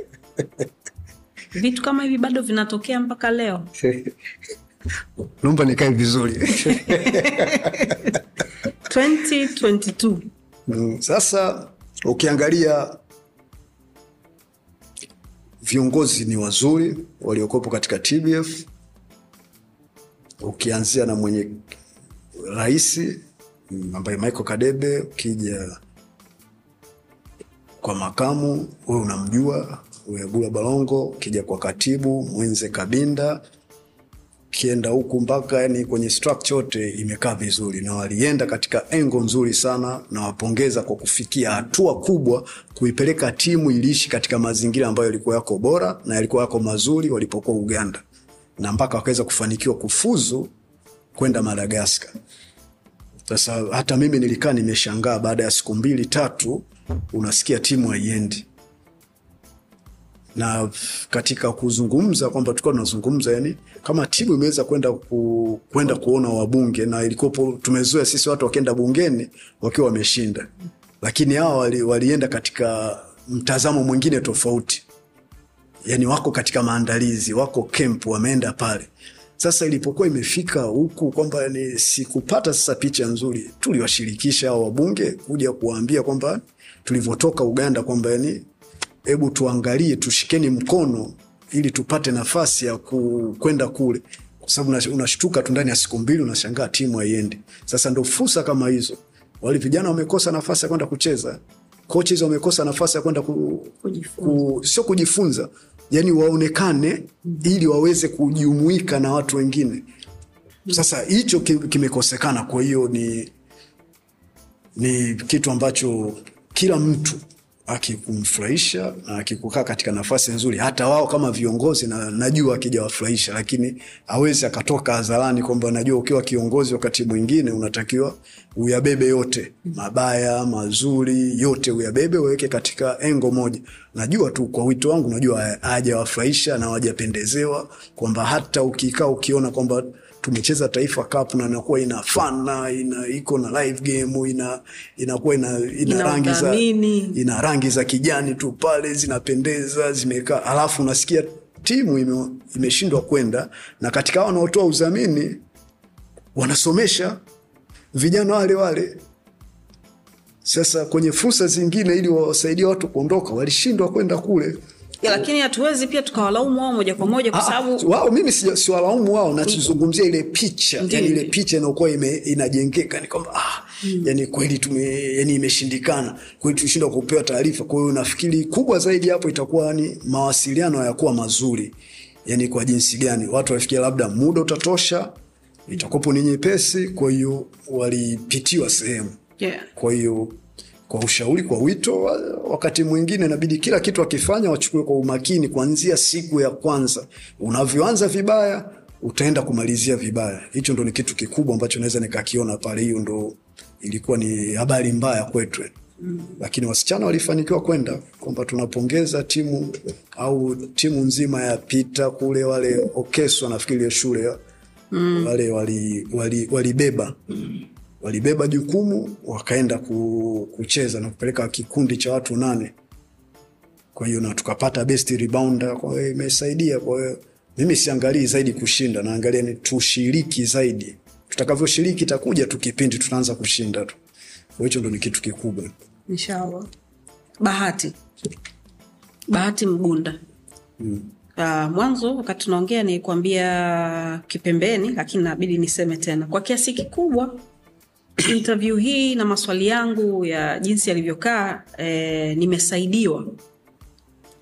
Vitu kama hivi bado vinatokea mpaka leo. Naomba nikae vizuri. 2022 Mm, Sasa ukiangalia viongozi ni wazuri waliokopo katika TBF, ukianzia na mwenye rais ambaye Michael Kadebe, ukija kwa makamu wewe unamjua. Webula Balongo, ukija kwa katibu Mwenze Kabinda, kienda huku mpaka yani kwenye structure yote imekaa vizuri, na walienda katika engo nzuri sana, na wapongeza kwa kufikia hatua kubwa, kuipeleka timu iliishi katika mazingira ambayo yalikuwa yako bora na yalikuwa yako mazuri walipokuwa Uganda, na mpaka wakaweza kufanikiwa kufuzu kwenda Madagaskar. Sasa hata mimi nilikaa nimeshangaa, baada ya siku mbili tatu unasikia timu haiendi na katika kuzungumza kwamba tulikuwa tunazungumza yani kama timu imeweza kwenda ku, kwenda kuona wabunge na ilikopo tumezoea sisi watu wakienda bungeni wakiwa wameshinda, lakini hawa wali, walienda katika mtazamo mwingine tofauti, yani wako katika maandalizi, wako camp, wameenda pale. Sasa ilipokuwa imefika huku kwamba ni sikupata sasa picha nzuri, tuliwashirikisha hao wabunge kuja kuwaambia kwamba tulivyotoka Uganda kwamba yani hebu tuangalie, tushikeni mkono ili tupate nafasi ya ku- kwenda kule, kwa sababu unashtuka tu ndani ya siku mbili unashangaa timu haiendi. Sasa ndo fursa kama hizo, wale vijana wamekosa nafasi ya kwenda kucheza, coaches wamekosa nafasi ya kwenda ku, ku, sio kujifunza, yani waonekane ili waweze kujumuika na watu wengine. Sasa hicho kimekosekana, kwa hiyo ni ni kitu ambacho kila mtu akikumfurahisha na akikukaa katika nafasi nzuri, hata wao kama viongozi na, najua akijawafurahisha, lakini awezi akatoka hadharani kwamba najua ukiwa kiongozi wakati mwingine unatakiwa uyabebe yote, mabaya mazuri yote uyabebe uweke katika engo moja. Najua tu kwa wito wangu, najua hajawafurahisha na wajapendezewa, kwamba hata ukikaa ukiona kwamba tumecheza Taifa Cup na inakuwa ina fana ina iko na live game ina inakuwa ina, ina, Ina rangi za ina rangi za kijani tu pale zinapendeza zimekaa, alafu unasikia timu ime, imeshindwa kwenda, na katika wanaotoa udhamini wanasomesha vijana wale wale. Sasa kwenye fursa zingine, ili wawasaidie watu kuondoka, walishindwa kwenda kule. Ya, lakini hatuwezi pia tukawalaumu wao moja kwa moja kwa Ah, sababu wao mimi siwalaumu wao, nachozungumzia ile picha. Yani ile picha inaokuwa inajengeka ni kwamba ah, yani kweli tume yani imeshindikana. Kweli, tulishindwa kupewa taarifa. Kwa hiyo nafikiri kubwa zaidi hapo itakuwa ni mawasiliano hayakuwa mazuri, yani kwa jinsi gani? Watu wafikia, labda muda utatosha, itakuwapo ni nyepesi, kwa hiyo walipitiwa sehemu. Yeah. kwa hiyo kwa ushauri, kwa wito, wakati mwingine inabidi kila kitu akifanya wachukue kwa umakini, kuanzia siku ya kwanza. Unavyoanza vibaya, utaenda kumalizia vibaya. Hicho ndo ni kitu kikubwa ambacho naweza nikakiona pale. Hiyo ndo ilikuwa ni habari mbaya kwetu mm. Lakini wasichana walifanikiwa kwenda, kwamba tunapongeza timu au timu nzima ya Pita kule, wale Okeswa nafikiri shule mm. wale walibeba wali, walibeba walibeba jukumu wakaenda kucheza na kupeleka kikundi cha watu nane. Kwa hiyo na tukapata best rebounder, kwa hiyo imesaidia. Kwa hiyo mimi siangalii zaidi kushinda, naangalia ni tushiriki zaidi. Tutakavyoshiriki itakuja tu kipindi tutaanza kushinda tu. Kwa hicho ndo ni kitu kikubwa. Inshallah. Bahati Bahati Mgunda mm. Uh, mwanzo wakati tunaongea nikuambia kipembeni, lakini nabidi niseme tena kwa kiasi kikubwa interview hii na maswali yangu ya jinsi yalivyokaa, eh, nimesaidiwa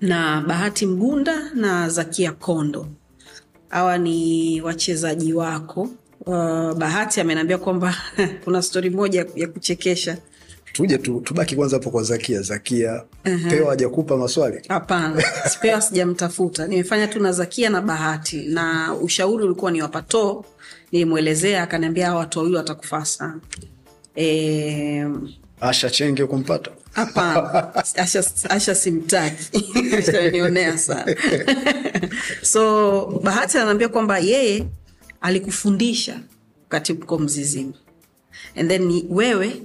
na Bahati Mgunda na Zakia Kondo. Hawa ni wachezaji wako. Uh, Bahati ameniambia kwamba kuna stori moja ya kuchekesha Tuje tu, tubaki kwanza hapo kwa Zakia. Zakia pewa hajakupa maswali? Hapana, sipewa, sijamtafuta. Nimefanya tu na Zakia na Bahati, na ushauri ulikuwa ni wapatoo. Nilimwelezea akaniambia hawa watu wawili watakufaa sana. E, Asha Chenge kumpata? hapana, Asha, Asha simtaki. Ashanionea sana. So Bahati ananiambia kwamba yeye alikufundisha wakati mko Mzizima and then wewe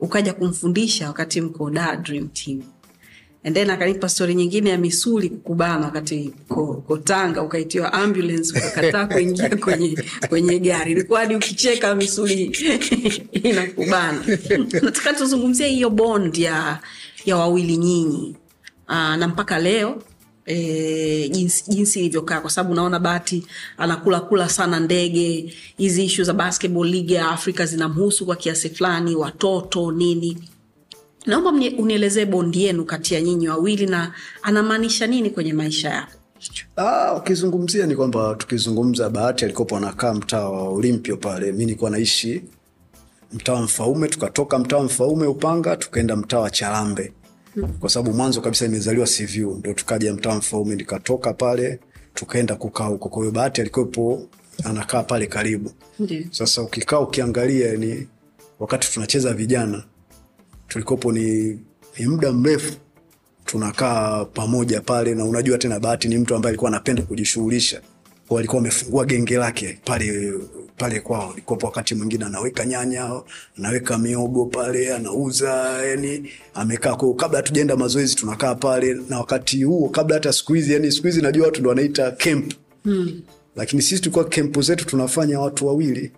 ukaja kumfundisha wakati mko da Dream Team and then akanipa stori nyingine ya misuli kukubana wakati kotanga ko ukaitiwa ambulance ukakataa kuingia kwenye, kwenye gari ilikuwa hadi ukicheka misuli inakubana nataka tuzungumzie hiyo bond ya, ya wawili nyinyi Aa, na mpaka leo E, jinsi, jinsi ilivyokaa kwa sababu unaona Bahati anakula kula sana ndege. Hizi ishu za basketball league ya Afrika zinamhusu kwa kiasi fulani, watoto nini. Naomba unielezee bondi yenu kati ya nyinyi wawili na anamaanisha nini kwenye maisha yako? Ah, ni kwamba tukizungumza, Bahati alikopo anakaa mtaa wa Olimpio pale, mi nilikuwa naishi mtaa wa Mfaume, tukatoka mtaa wa Mfaume Upanga tukaenda mtaa wa Charambe kwa sababu mwanzo kabisa nimezaliwa Siviu, ndo tukaja mtaa Mfaume, nikatoka pale tukaenda kukaa huko. Kwa hiyo Bahati alikuwepo anakaa pale karibu. Ndiyo. Sasa ukikaa ukiangalia, ni wakati tunacheza vijana, tulikopo ni, ni muda mrefu tunakaa pamoja pale, na unajua tena Bahati ni mtu ambaye alikuwa anapenda kujishughulisha, kwa alikuwa amefungua genge lake pale pale kwao. Alikopo wakati mwingine anaweka nyanya, anaweka miogo pale, anauza, yani amekaa kwa kabla hatujaenda mazoezi tunakaa pale, na wakati huo kabla hata siku hizi, yani siku hizi najua watu ndo wanaita camp Hmm. lakini sisi tulikuwa kempu zetu tunafanya watu wawili,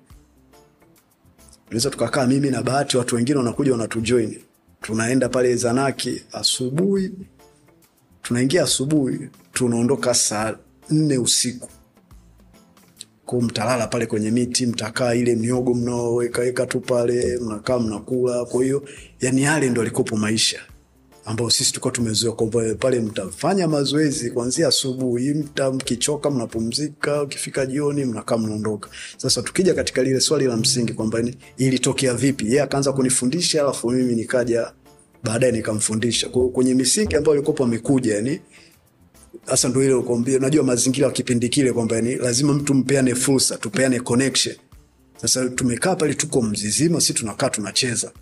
tunaweza tukakaa mimi na Bahati, watu wengine wanakuja wanatujoin, tunaenda pale Zanaki asubuhi, tunaingia asubuhi, tunaondoka saa nne usiku. Ko mtalala pale kwenye miti, mtakaa ile miogo mnaowekaweka tu pale, mnakaa mnakula. Kwa hiyo yani yale ndo alikopo maisha ambao sisi tulikuwa tumezoea kwamba pale mtafanya mazoezi kuanzia asubuhi, mta mkichoka mnapumzika, ukifika jioni mnakaa mnaondoka. Sasa tukija katika lile swali la msingi kwamba ilitokea vipi, yeye akaanza kunifundisha alafu mimi nikaja baadaye nikamfundisha. Kwa kwenye misingi ambayo alikuwa amekuja yani hasa ndo ile ukwambia, unajua mazingira ya kipindi kile kwamba yani lazima mtu mpeane fursa, tupeane connection. Sasa tumekaa pale, tuko mzizima, si tunakaa tunacheza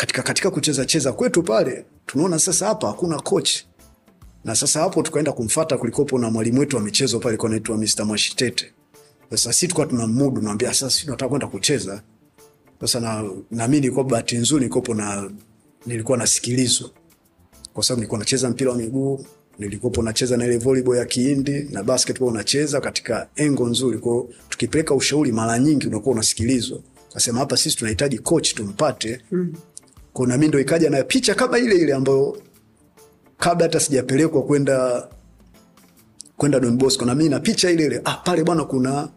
katika katika kucheza cheza kwetu pale, tunaona sasa hapa hakuna coach, na sasa hapo tukaenda kumfata, kulikopo na mwalimu wetu wa michezo pale kwa anaitwa Mr. Mwashitete. Sasa sisi tukawa tuna mudu, naambia sasa sisi tunataka kwenda kucheza. Sasa na na mimi nilikuwa bahati nzuri, nilikopo na nilikuwa nasikilizwa kwa sababu nilikuwa nacheza mpira wa miguu, nilikuwa nacheza na ile volleyball ya Kihindi na basketball nacheza katika engo nzuri. Kwa tukipeleka ushauri mara nyingi unakuwa unasikilizwa. Kasema hapa sisi tunahitaji coach tumpate. Kwa nami ndo ikaja na picha kama ile ile ambayo kabla hata sijapelekwa kwenda kwenda Don Bosco na mimi na picha ile ile. Ah, pale bwana kuna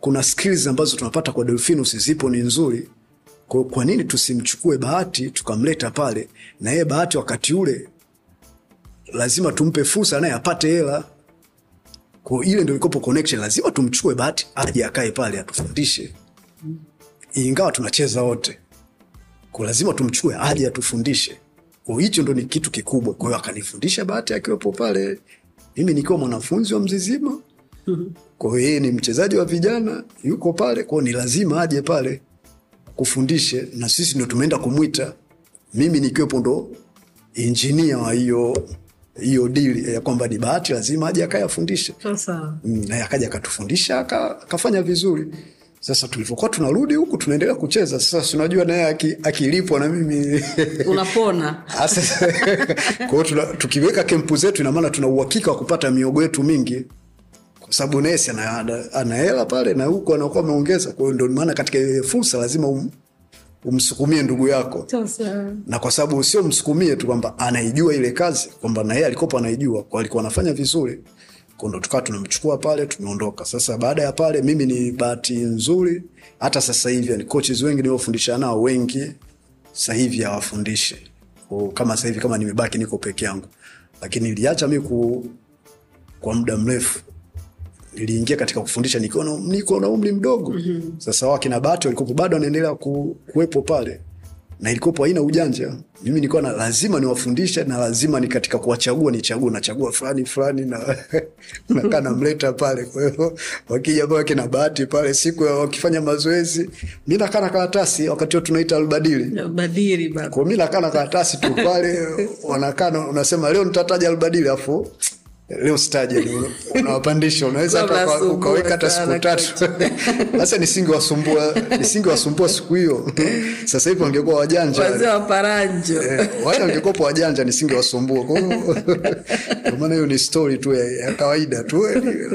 kuna skills ambazo tunapata kwa Delfinus zipo ni nzuri. Kwa, kwa nini tusimchukue Bahati tukamleta pale na yeye Bahati wakati ule lazima tumpe fursa naye apate hela. Kwa ile ndio ilikopo connection, lazima tumchukue Bahati aje akae pale atufundishe, ingawa tunacheza wote, kwa lazima tumchukue aje atufundishe. Kwa hicho ndo ni kitu kikubwa. Kwa hiyo akanifundisha Bahati akiwepo pale, mimi nikiwa mwanafunzi wa Mzizima. Kwa hiyo yeye ni mchezaji wa vijana, yuko pale, kwa hiyo ni lazima aje pale kufundishe, na sisi ndo tumeenda kumwita, mimi nikiwepo ndo injinia wa hiyo hiyo dili ya kwamba ni Bahati lazima aje akaye afundishe. Sasa Mm, akaja akatufundisha akafanya vizuri. Sasa tulivyokuwa tunarudi huku tunaendelea kucheza. Sasa si unajua naye aki- akilipwa na mimi. Unapona. Kwa hiyo tukiweka kempu zetu, ina maana tuna uhakika wa kupata miogo yetu mingi, kwa sababu nesi ana hela pale na huku anakuwa ameongeza. Kwa hiyo ndio maana katika ile fursa lazima um, umsukumie ndugu yako. Sasa. Na kwa sababu sio msukumie tu kwamba anaijua ile kazi, kwamba na yeye alikopo anaijua, kwa alikuwa anafanya vizuri, ndo tukawa tunamchukua pale, tumeondoka. Sasa baada ya pale, mimi ni bahati nzuri, hata sasa hivi yani coaches wengi niliofundisha nao wengi sasa hivi hawafundishi. Kama sasa hivi kama nimebaki niko peke yangu, lakini niliacha mimi ku, kwa muda mrefu. Niliingia katika kufundisha nikiwa niko na umri mdogo. Mm-hmm. Sasa wakina Bahati walikuwa bado wanaendelea ku, kuwepo pale na ilikuwa haina ujanja. Mimi nilikuwa na lazima niwafundishe na lazima ni katika kuwachagua nichague, nachagua fulani fulani na nakaa namleta pale. Kwa hiyo wakija ambao wakina Bahati pale, siku ya wakifanya mazoezi, mi nakaa na karatasi, wakati huo tunaita albadili baba kwa mi nakaa na karatasi tu pale, wanakaa unasema leo nitataja albadili, afu leo staje ni una- unawapandisha unaweza hata ukaweka hata siku tatu. sasa nisingewasumbua nisingewasumbua siku hiyo. Sasa hivi wangekuwa wajanja. Wazee wa paranjo. Eh, wale wangekopa wajanja nisingewasumbua. Kwa hiyo- maana hiyo ni story tu ya, kawaida tu.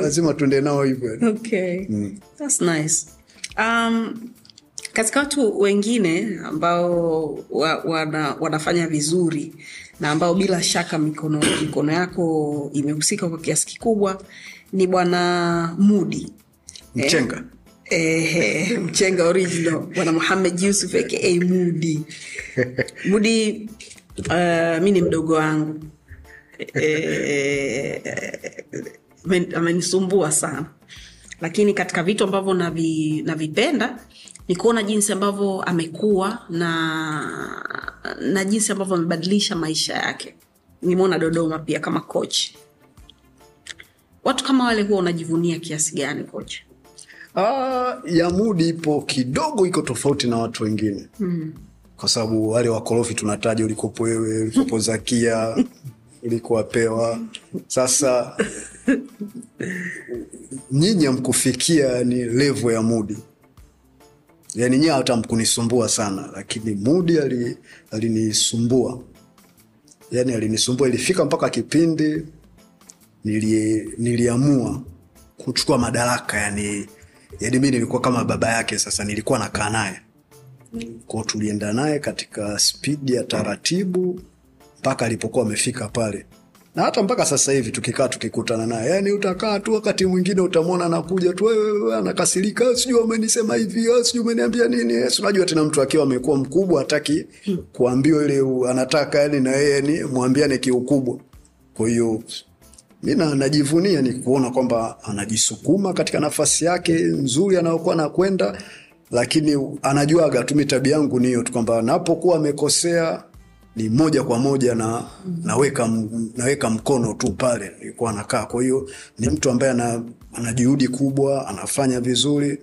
Lazima tuende nao hivyo. Okay. That's nice. Um, katika watu wengine ambao wa, wana, wanafanya vizuri na ambao bila shaka mikono, mikono yako imehusika kwa kiasi kikubwa ni bwana Mudi mchenga. Eh, mchenga original bwana Muhamed Yusuf aka Mudi. Mudi uh, mi ni mdogo wangu. Eh, amen- amenisumbua sana. Lakini katika vitu ambavyo navipenda ni kuona jinsi ambavyo amekuwa na na jinsi ambavyo amebadilisha maisha yake. Nimeona dodoma pia kama coach. Watu kama wale huwa unajivunia kiasi gani coach? Ah, ya mudi ipo kidogo iko tofauti na watu wengine. Mm. kwa sababu wale wakorofi tunataja ulikopo wewe ulikopo zakia ulikowapewa sasa nyinyi amkufikia ni levo ya mudi yani nyie hata mkunisumbua sana lakini mudi ali- alinisumbua. Yani alinisumbua ilifika mpaka kipindi nili, niliamua kuchukua madaraka yani yani mi nilikuwa kama baba yake sasa nilikuwa nakaa naye. Kwao tulienda naye katika spidi ya taratibu mpaka alipokuwa amefika pale na hata mpaka sasa hivi tukikaa tukikutana naye yani utakaa tu wakati mwingine utamwona anakuja tu "Wewe, wewe," anakasirika "Ah, sijui umenisema hivi sijui umeniambia nini Eh, unajua tena mtu akiwa amekuwa mkubwa hataki kuambiwa ile anataka yani na yeye ni mwambiane kiukubwa. Kwa hiyo mi najivunia ni kuona kwamba anajisukuma katika nafasi yake nzuri anayokuwa anakwenda lakini anajuaga tu mi tabia yangu ni hiyo tu kwamba napokuwa amekosea ni moja kwa moja na naweka, naweka mkono tu pale nilikuwa nakaa. Kwa hiyo ni mtu ambaye ana, ana juhudi kubwa anafanya vizuri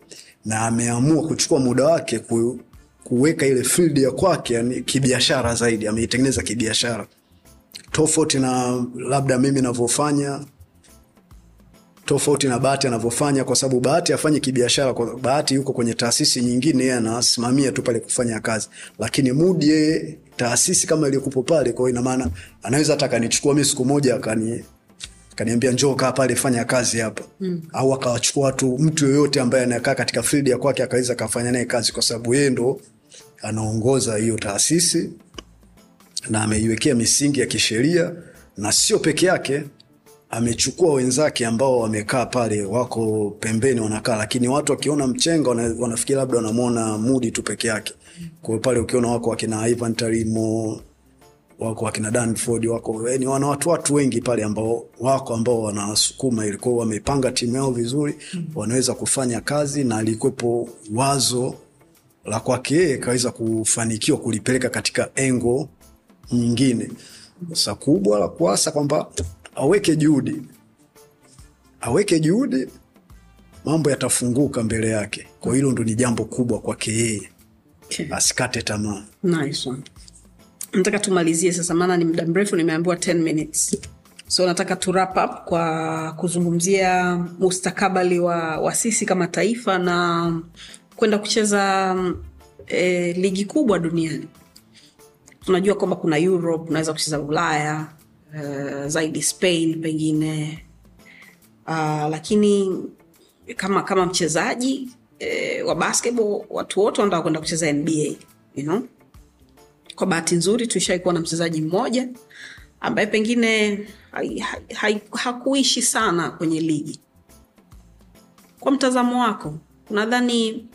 na ameamua kuchukua muda wake ku, kuweka ile field ya kwake yani kibiashara zaidi ameitengeneza kibiashara. Tofauti na labda mimi navyofanya tofauti na bahati anavyofanya kwa sababu bahati afanye kibiashara kwa bahati yuko kwenye taasisi nyingine yeye anasimamia tu pale kufanya kazi lakini mudi yeye taasisi kama iliyokupo pale kwa hiyo ina maana anaweza hata akanichukua mimi siku moja akani kaniambia njoo kaa pale fanya kazi hapa mm. au akawachukua watu mtu yoyote ambaye anakaa katika field ya kwake akaweza akafanya naye kazi kwa sababu yeye ndo anaongoza hiyo taasisi na ameiwekea misingi ya kisheria na sio peke yake amechukua wenzake ambao wamekaa pale wako pembeni wanakaa lakini watu wakiona mchenga wana- wanafikiri labda wanamwona mudi tu peke yake. Kwa pale ukiona wako wakina ivan tarimo wako wakina danford wako yani wana watu watu wengi pale ambao wako ambao wanasukuma ilikuwa wamepanga timu yao vizuri wanaweza kufanya kazi na alikuwepo wazo la kwake yeye kaweza kufanikiwa kulipeleka katika engo nyingine. Sa kubwa la kuasa kwamba aweke juhudi. Aweke juhudi mambo yatafunguka mbele yake. Kwa hilo ndo ni jambo kubwa kwake yeye. Asikate tamaa. Nice one. nataka tumalizie sasa maana ni muda mrefu nimeambiwa 10 minutes. So nataka tu wrap up kwa kuzungumzia mustakabali wa, wa sisi kama taifa na kwenda kucheza e, ligi kubwa duniani. Tunajua kwamba kuna europe unaweza kucheza ulaya uh, zaidi spain pengine uh, lakini kama kama mchezaji eh, wa basketball watu wote wanataka kwenda kucheza nba you know? kwa bahati nzuri tuishawai kuwa na mchezaji mmoja ambaye pengine hakuishi sana kwenye ligi kwa mtazamo wako unadhani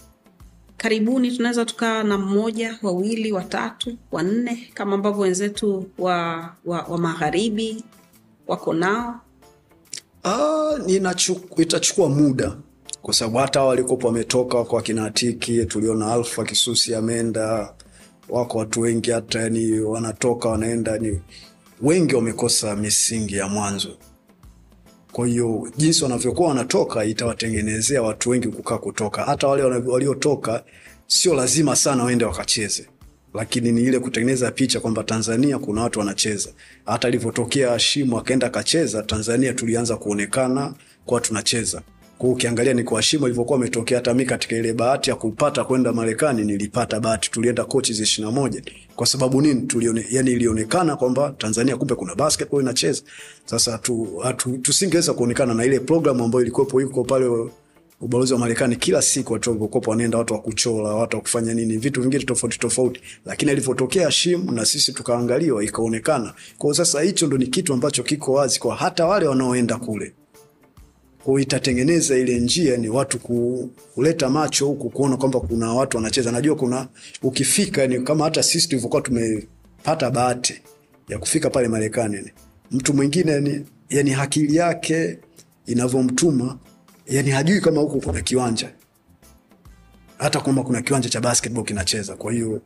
karibuni tunaweza tukawa na mmoja wawili watatu wanne kama ambavyo wenzetu wa, wa, wa magharibi wako nao Ah, itachukua muda kwa sababu hata walikopo wametoka wako wakina tuliona Alfa Kisusi ameenda, wako watu wengi hata yani wanatoka wanaenda, ni wengi wamekosa misingi ya mwanzo. Kwa hiyo jinsi wanavyokuwa wanatoka itawatengenezea watu wengi kukaa kutoka. Hata wale waliotoka sio lazima sana waende wakacheze, lakini ni ile kutengeneza picha kwamba Tanzania kuna watu wanacheza. Hata alivyotokea Shimu akaenda akacheza Tanzania, tulianza kuonekana kwa tunacheza. Kwa ukiangalia ni kwa shimo ilivyokuwa ametokea, hata mimi katika ile bahati ya kupata kwenda Marekani nilipata bahati, tulienda coaches ishirini na moja kwa sababu nini? Tulione, yani ilionekana kwamba Tanzania kumbe kuna basketball inacheza. Sasa tu, tu, tusingeweza kuonekana na ile program ambayo ilikuwepo iko pale ubalozi wa Marekani kila siku watu walivyokuwa wanaenda, watu wa kuchora, watu wa kufanya nini, vitu vingine tofauti tofauti, lakini alivyotokea Hashim na sisi tukaangaliwa, ikaonekana. Kwa sasa hicho ndo ni kitu ambacho kiko wazi kwa hata wale wanaoenda kule, itatengeneza ile njia ni watu kuleta macho huku kuona kwamba kuna watu wanacheza. Najua kuna ukifika, ni kama hata sisi tulivyokuwa tumepata bahati ya kufika pale Marekani, mtu mwingine ni yani akili yake inavyomtuma yani hajui kama huku kuna kiwanja hata kwamba kuna kiwanja cha basketball kinacheza. Kwa hiyo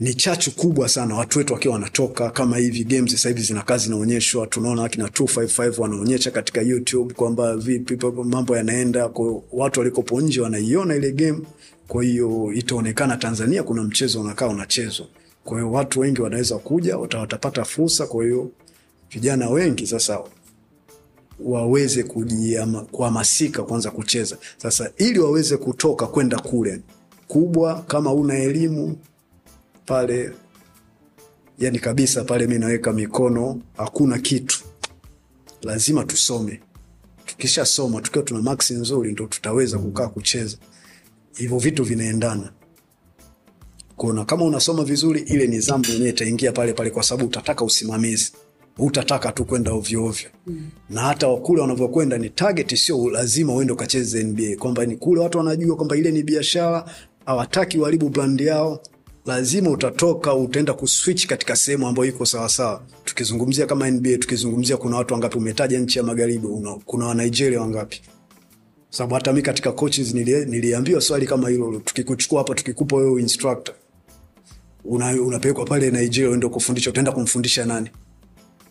ni chachu kubwa sana, watu wetu wakiwa wanatoka kama hivi. Games sasa hivi zinakaa zinaonyeshwa, tunaona akina 255 wanaonyesha katika YouTube kwamba vipi mambo yanaenda, kwa watu walikopo nje wanaiona ile game. Kwa hiyo itaonekana Tanzania kuna mchezo unakaa unachezwa, kwa hiyo watu wengi wanaweza kuja, watapata fursa. Kwa hiyo vijana wengi sasa waweze kuhamasika kwanza kucheza sasa, ili waweze kutoka kwenda kule kubwa. Kama una elimu pale, yani kabisa pale, mi naweka mikono, hakuna kitu, lazima tusome. Tukishasoma tukiwa tuna maksi nzuri, ndo tutaweza kukaa kucheza. Hivyo vitu vinaendana kuona kama unasoma vizuri, ile nidhamu yenyewe itaingia pale pale, kwa sababu utataka usimamizi utataka tu kwenda ovyo ovyo mm. Na hata kule wanavyokwenda ni target, sio lazima uende ukacheze NBA, kwamba ni kule watu wanajua kwamba ile ni biashara, hawataki waribu brand yao. Lazima utatoka utaenda kuswitch katika sehemu ambayo iko sawasawa. Tukizungumzia kama NBA, tukizungumzia kuna watu wangapi, umetaja nchi ya magharibi, kuna Wanigeria wangapi? Sababu hata mi katika coaches nili, niliambiwa swali kama hilo, tukikuchukua hapa tukikupa wewe instructor, una, unapelekwa pale Nigeria uende kufundisha, utaenda kumfundisha nani?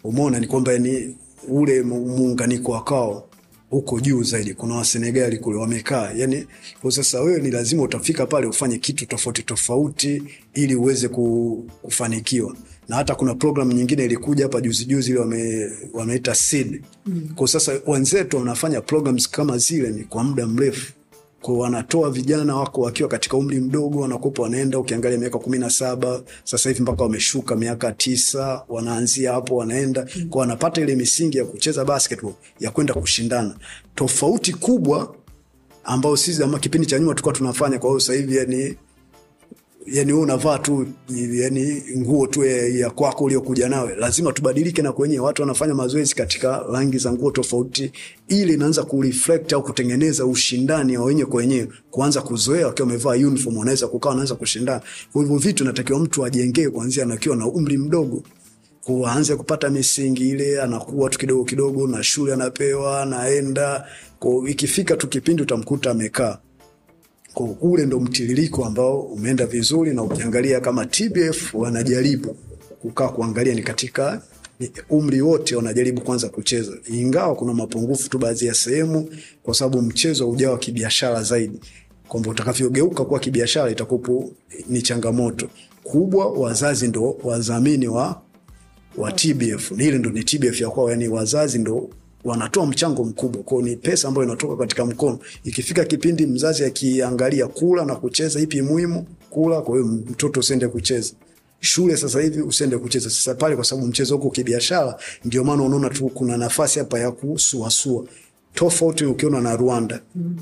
Umeona, ni kwamba ni ule muunganiko wakao huko juu zaidi. Kuna Wasenegali kule wamekaa, yani kwa sasa wewe ni lazima utafika pale ufanye kitu tofauti tofauti ili uweze kufanikiwa. Na hata kuna programu nyingine ilikuja hapa juzi juzi ile wame, wameita seed mm. Kwa sasa wenzetu wanafanya programs kama zile ni kwa muda mrefu kwa wanatoa vijana wako wakiwa katika umri mdogo, wanakopa wanaenda, ukiangalia miaka kumi na saba sasa hivi mpaka wameshuka miaka tisa, wanaanzia hapo wanaenda kwa wanapata ile misingi ya kucheza basketball ya kwenda kushindana. Tofauti kubwa ambayo sisi ama kipindi cha nyuma tulikuwa tunafanya. Kwa hiyo sasa hivi yani yani wewe unavaa tu yani nguo tu ya, kwako uliokuja nawe, lazima tubadilike na kwenye Watu wanafanya mazoezi katika rangi za nguo tofauti, ili inaanza kureflect au kutengeneza ushindani wa wenyewe kwa kuanza kuzoea wakiwa wamevaa uniform, wanaweza kukaa, wanaweza kushindana. Kwa hivyo vitu natakiwa mtu ajengee kuanzia akiwa na umri mdogo, kuanze kupata misingi ile, anakuwa tu kidogo kidogo, na shule anapewa, anaenda. Ikifika tu kipindi utamkuta amekaa ule ndo mtiririko ambao umeenda vizuri, na ukiangalia kama TBF wanajaribu kukaa kuangalia ni katika umri wote wanajaribu kwanza kucheza, ingawa kuna mapungufu tu baadhi ya sehemu, kwa sababu mchezo ujawa kibiashara zaidi, kwamba utakavyogeuka kuwa kibiashara itakupo ni changamoto. Kubwa. Wazazi ndo wadhamini wa, wa TBF, ile ndo ni TBF ya kwao, yani wazazi ndo wanatoa mchango mkubwa kwao, ni pesa ambayo inatoka katika mkono. Ikifika kipindi mzazi akiangalia kula na kucheza, ipi muhimu? Kula. Kwa hiyo mtoto usiende kucheza shule sasa hivi, usiende kucheza sasa pale, kwa sababu mchezo huko kibiashara. Ndio maana unaona tu kuna nafasi hapa ya kusuasua, tofauti ukiona na Rwanda mm.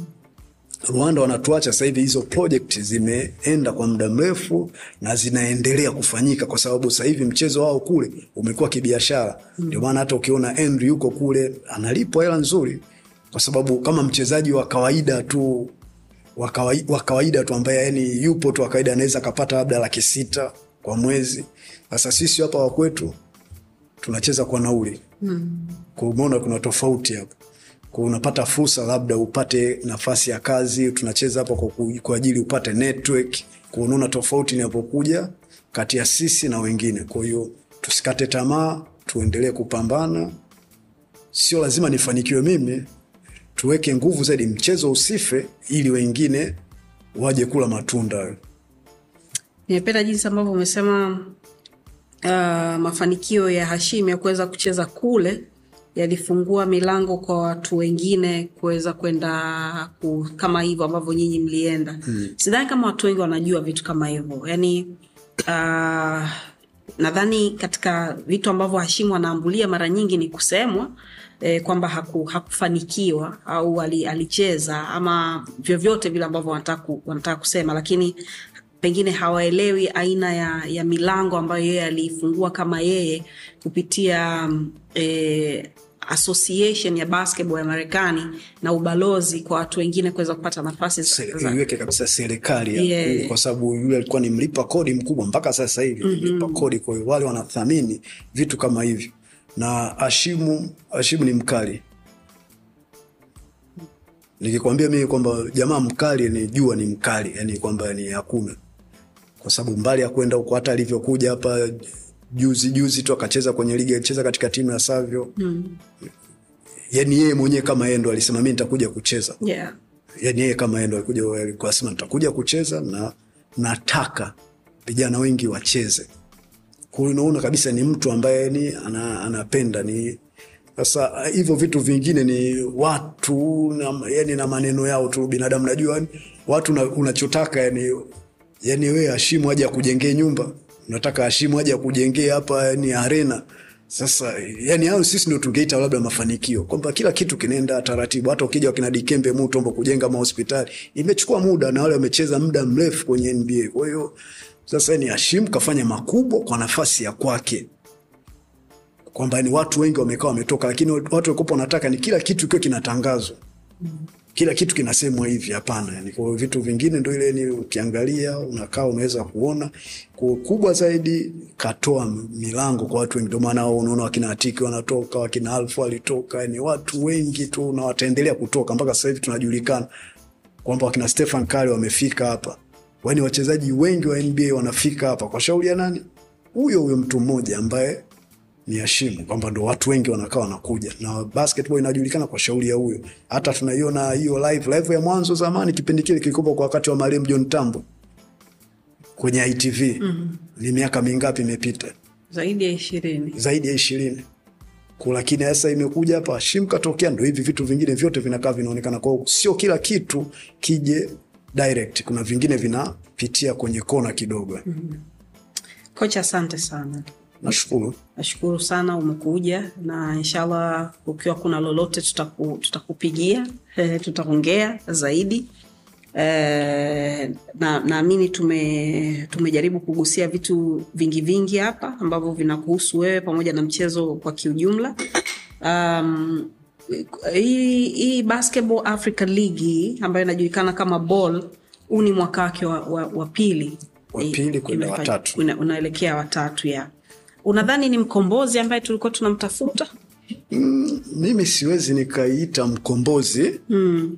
Rwanda wanatuacha sasa hivi, hizo project zimeenda kwa muda mrefu na zinaendelea kufanyika kwa sababu sasa hivi mchezo wao kule umekuwa kibiashara. Ndio maana hata ukiona Henry yuko kule analipwa hela nzuri, kwa sababu kama mchezaji wa kawaida tu wa kawaida tu ambaye yani yupo tu wa kawaida anaweza akapata labda laki sita kwa mwezi. Sasa sisi hapa wakwetu tunacheza kwa nauli mm. Kwa umeona kuna tofauti hapo unapata fursa labda upate nafasi ya kazi, tunacheza hapa kwa, ajili upate network. Kwa tofauti inapokuja kati ya sisi na wengine. Kwa hiyo tusikate tamaa, tuendelee kupambana. Sio lazima nifanikiwe mimi, tuweke nguvu zaidi, mchezo usife, ili wengine waje kula matunda. nimependa jinsi ambavyo umesema uh, mafanikio ya hashim ya kuweza kucheza kule yalifungua milango kwa watu wengine kuweza kwenda ku, kama hivyo ambavyo nyinyi mlienda. Hmm. sidhani kama watu wengi wanajua vitu kama hivyo. Yani uh, nadhani katika vitu ambavyo hashimu anaambulia mara nyingi ni kusemwa eh, kwamba haku, hakufanikiwa au ali, alicheza ama vyovyote vile ambavyo wanataka kusema. Lakini pengine hawaelewi aina ya, ya milango ambayo yeye aliifungua kama yeye kupitia eh, association ya basketball ya marekani na ubalozi kwa watu wengine kuweza kupata nafasi iweke kabisa serikali Yeah. kwa sababu yule alikuwa ni mlipa kodi mkubwa mpaka sasa hivi. Mlipa kodi kwa hiyo wale wanathamini vitu kama hivyo. Na ashimu ashimu ni mkali. Nikikwambia mimi kwamba jamaa mkali ni jua ni mkali yani kwamba ni hakuna kwa sababu mbali ya kwenda huko hata alivyokuja hapa juzi juzi tu akacheza kwenye ligi alicheza katika timu ya savyo mm. yani yeye mwenyewe kama yeye ndo alisema mi nitakuja kucheza yeah. yani yeye kama yeye ndo alikuja alikuwa nitakuja kucheza na nataka vijana wengi wacheze kwa hiyo unaona kabisa ni mtu ambaye ni ana, anapenda ni sasa hivyo vitu vingine ni watu na, yani na maneno yao tu binadamu najua watu na, unachotaka yani yani wewe hashimu aje akujengee nyumba. Unataka hashimu aje akujengee hapa yani arena. Sasa yani hao sisi ndio tungeita labda mafanikio. Kwamba kila kitu kinaenda taratibu. Hata ukija wakina dikembe mutombo kujenga mahospitali imechukua muda na wale wamecheza muda mrefu kwenye nba kwa hiyo sasa ni hashim kafanya makubwa kwa nafasi ya kwake. Kwamba ni watu wengi wamekaa wametoka lakini watu walikopo wanataka ni kila kitu kiwe kinatangazwa kila kitu kinasemwa hivi hapana. Yani kwa vitu vingine ndo ile ni ukiangalia unakaa unaweza kuona. Kubwa zaidi katoa milango kwa watu wengi. Ndio maana unaona wakina atiki wanatoka wakina alfu walitoka. Yani watu wengi tu na wataendelea kutoka. Mpaka sasa hivi tunajulikana kwamba wakina stefan kari wamefika hapa. Yani wachezaji wengi wa nba wanafika hapa. Kwa shauri ya nani? Huyo huyo mtu mmoja ambaye ni heshimu kwamba ndo watu wengi wanakaa wanakuja. Na basketball inajulikana kwa shauri ya huyo. Hata tunaiona hiyo live live ya mwanzo zamani kipindi kile kilikuwa kwa wakati wa marehemu john tambo kwenye itv mm-hmm. ni miaka mingapi imepita? Zaidi ya ishirini. Zaidi ya ishirini. Lakini sasa imekuja hapa shim katokea ndo hivi vitu vingine vyote vinakaa vinaonekana. Kwao sio kila kitu kije direct kuna vingine vinapitia kwenye kona kidogo. Mm-hmm. kocha asante sana. Nashukuru nashukuru sana umekuja na inshallah ukiwa kuna lolote tutaku, tutakupigia eh, tutaongea zaidi. Eh, na naamini tume, tumejaribu kugusia vitu vingi vingi hapa ambavyo vinakuhusu wewe pamoja na mchezo kwa kiujumla. Um, hii, hii basketball africa league ambayo inajulikana kama ball huu ni mwaka wake wa, wa, wa pili. Wa pili kwenda watatu. unaelekea watatu ya unadhani ni mkombozi ambaye tulikuwa tunamtafuta mimi siwezi nikaiita mkombozi mm.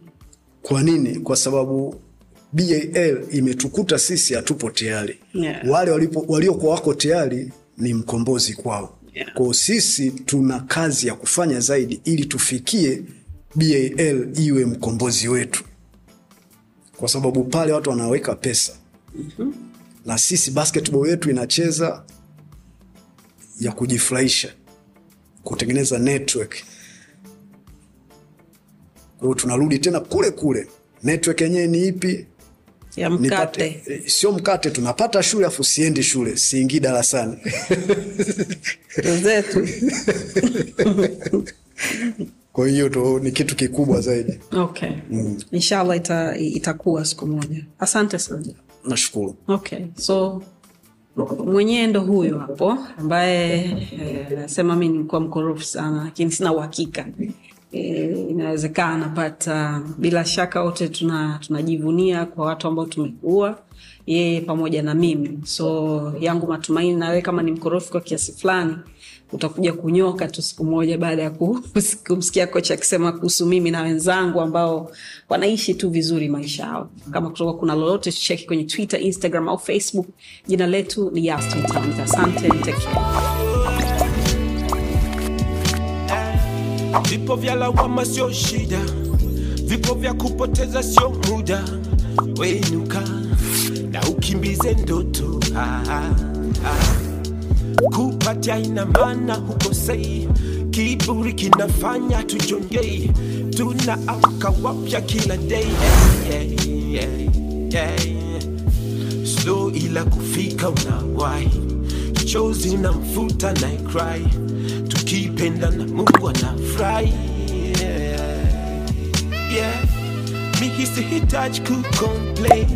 kwa nini kwa sababu bal imetukuta sisi hatupo tayari Yeah. wale waliokuwa wako tayari ni mkombozi kwao Yeah. kwao sisi tuna kazi ya kufanya zaidi ili tufikie bal iwe mkombozi wetu kwa sababu pale watu wanaweka pesa mm-hmm. na sisi basketball yetu inacheza ya kujifurahisha kutengeneza network. Kwa hiyo tunarudi tena kule kule. Network yenyewe ni ipi? Ya mkate. eh, sio mkate tunapata shule afu siendi shule siingii darasani. Zetu kwa hiyo to ni kitu kikubwa zaidi. Okay. Mm. inshallah ita, itakuwa siku moja. Asante sana. Nashukuru. Okay. So mwenyewe ndo huyo hapo ambaye eh, nasema mi nilikuwa mkorofi sana lakini sina uhakika. Eh, inawezekana uh, bila shaka wote tuna tunajivunia kwa watu ambao tumekuwa yeye pamoja na mimi. So yangu matumaini nawe kama ni mkorofi kwa kiasi fulani utakuja kunyoka tu siku moja baada ya kumsikia kocha akisema kuhusu mimi na wenzangu ambao wanaishi tu vizuri maisha yao kama kutoka kuna lolote cheki kwenye twitter instagram au facebook jina letu ni Yastin Tanza. asante take care. Vipo vya lawama sio shida, vipo vya kupoteza sio muda. Wenuka na ukimbize ndoto, ah, ah, ah. Kupatia ina maana hukosei. Kiburi kinafanya tujongei. Tunaamka wapya kila day. Yeah, yeah, yeah, yeah. slow ila kufika unawahi, chozi na mfuta na cry. Tukipenda na mungu anafurahi. Yeah, yeah. Mihisi hitaji kucomplain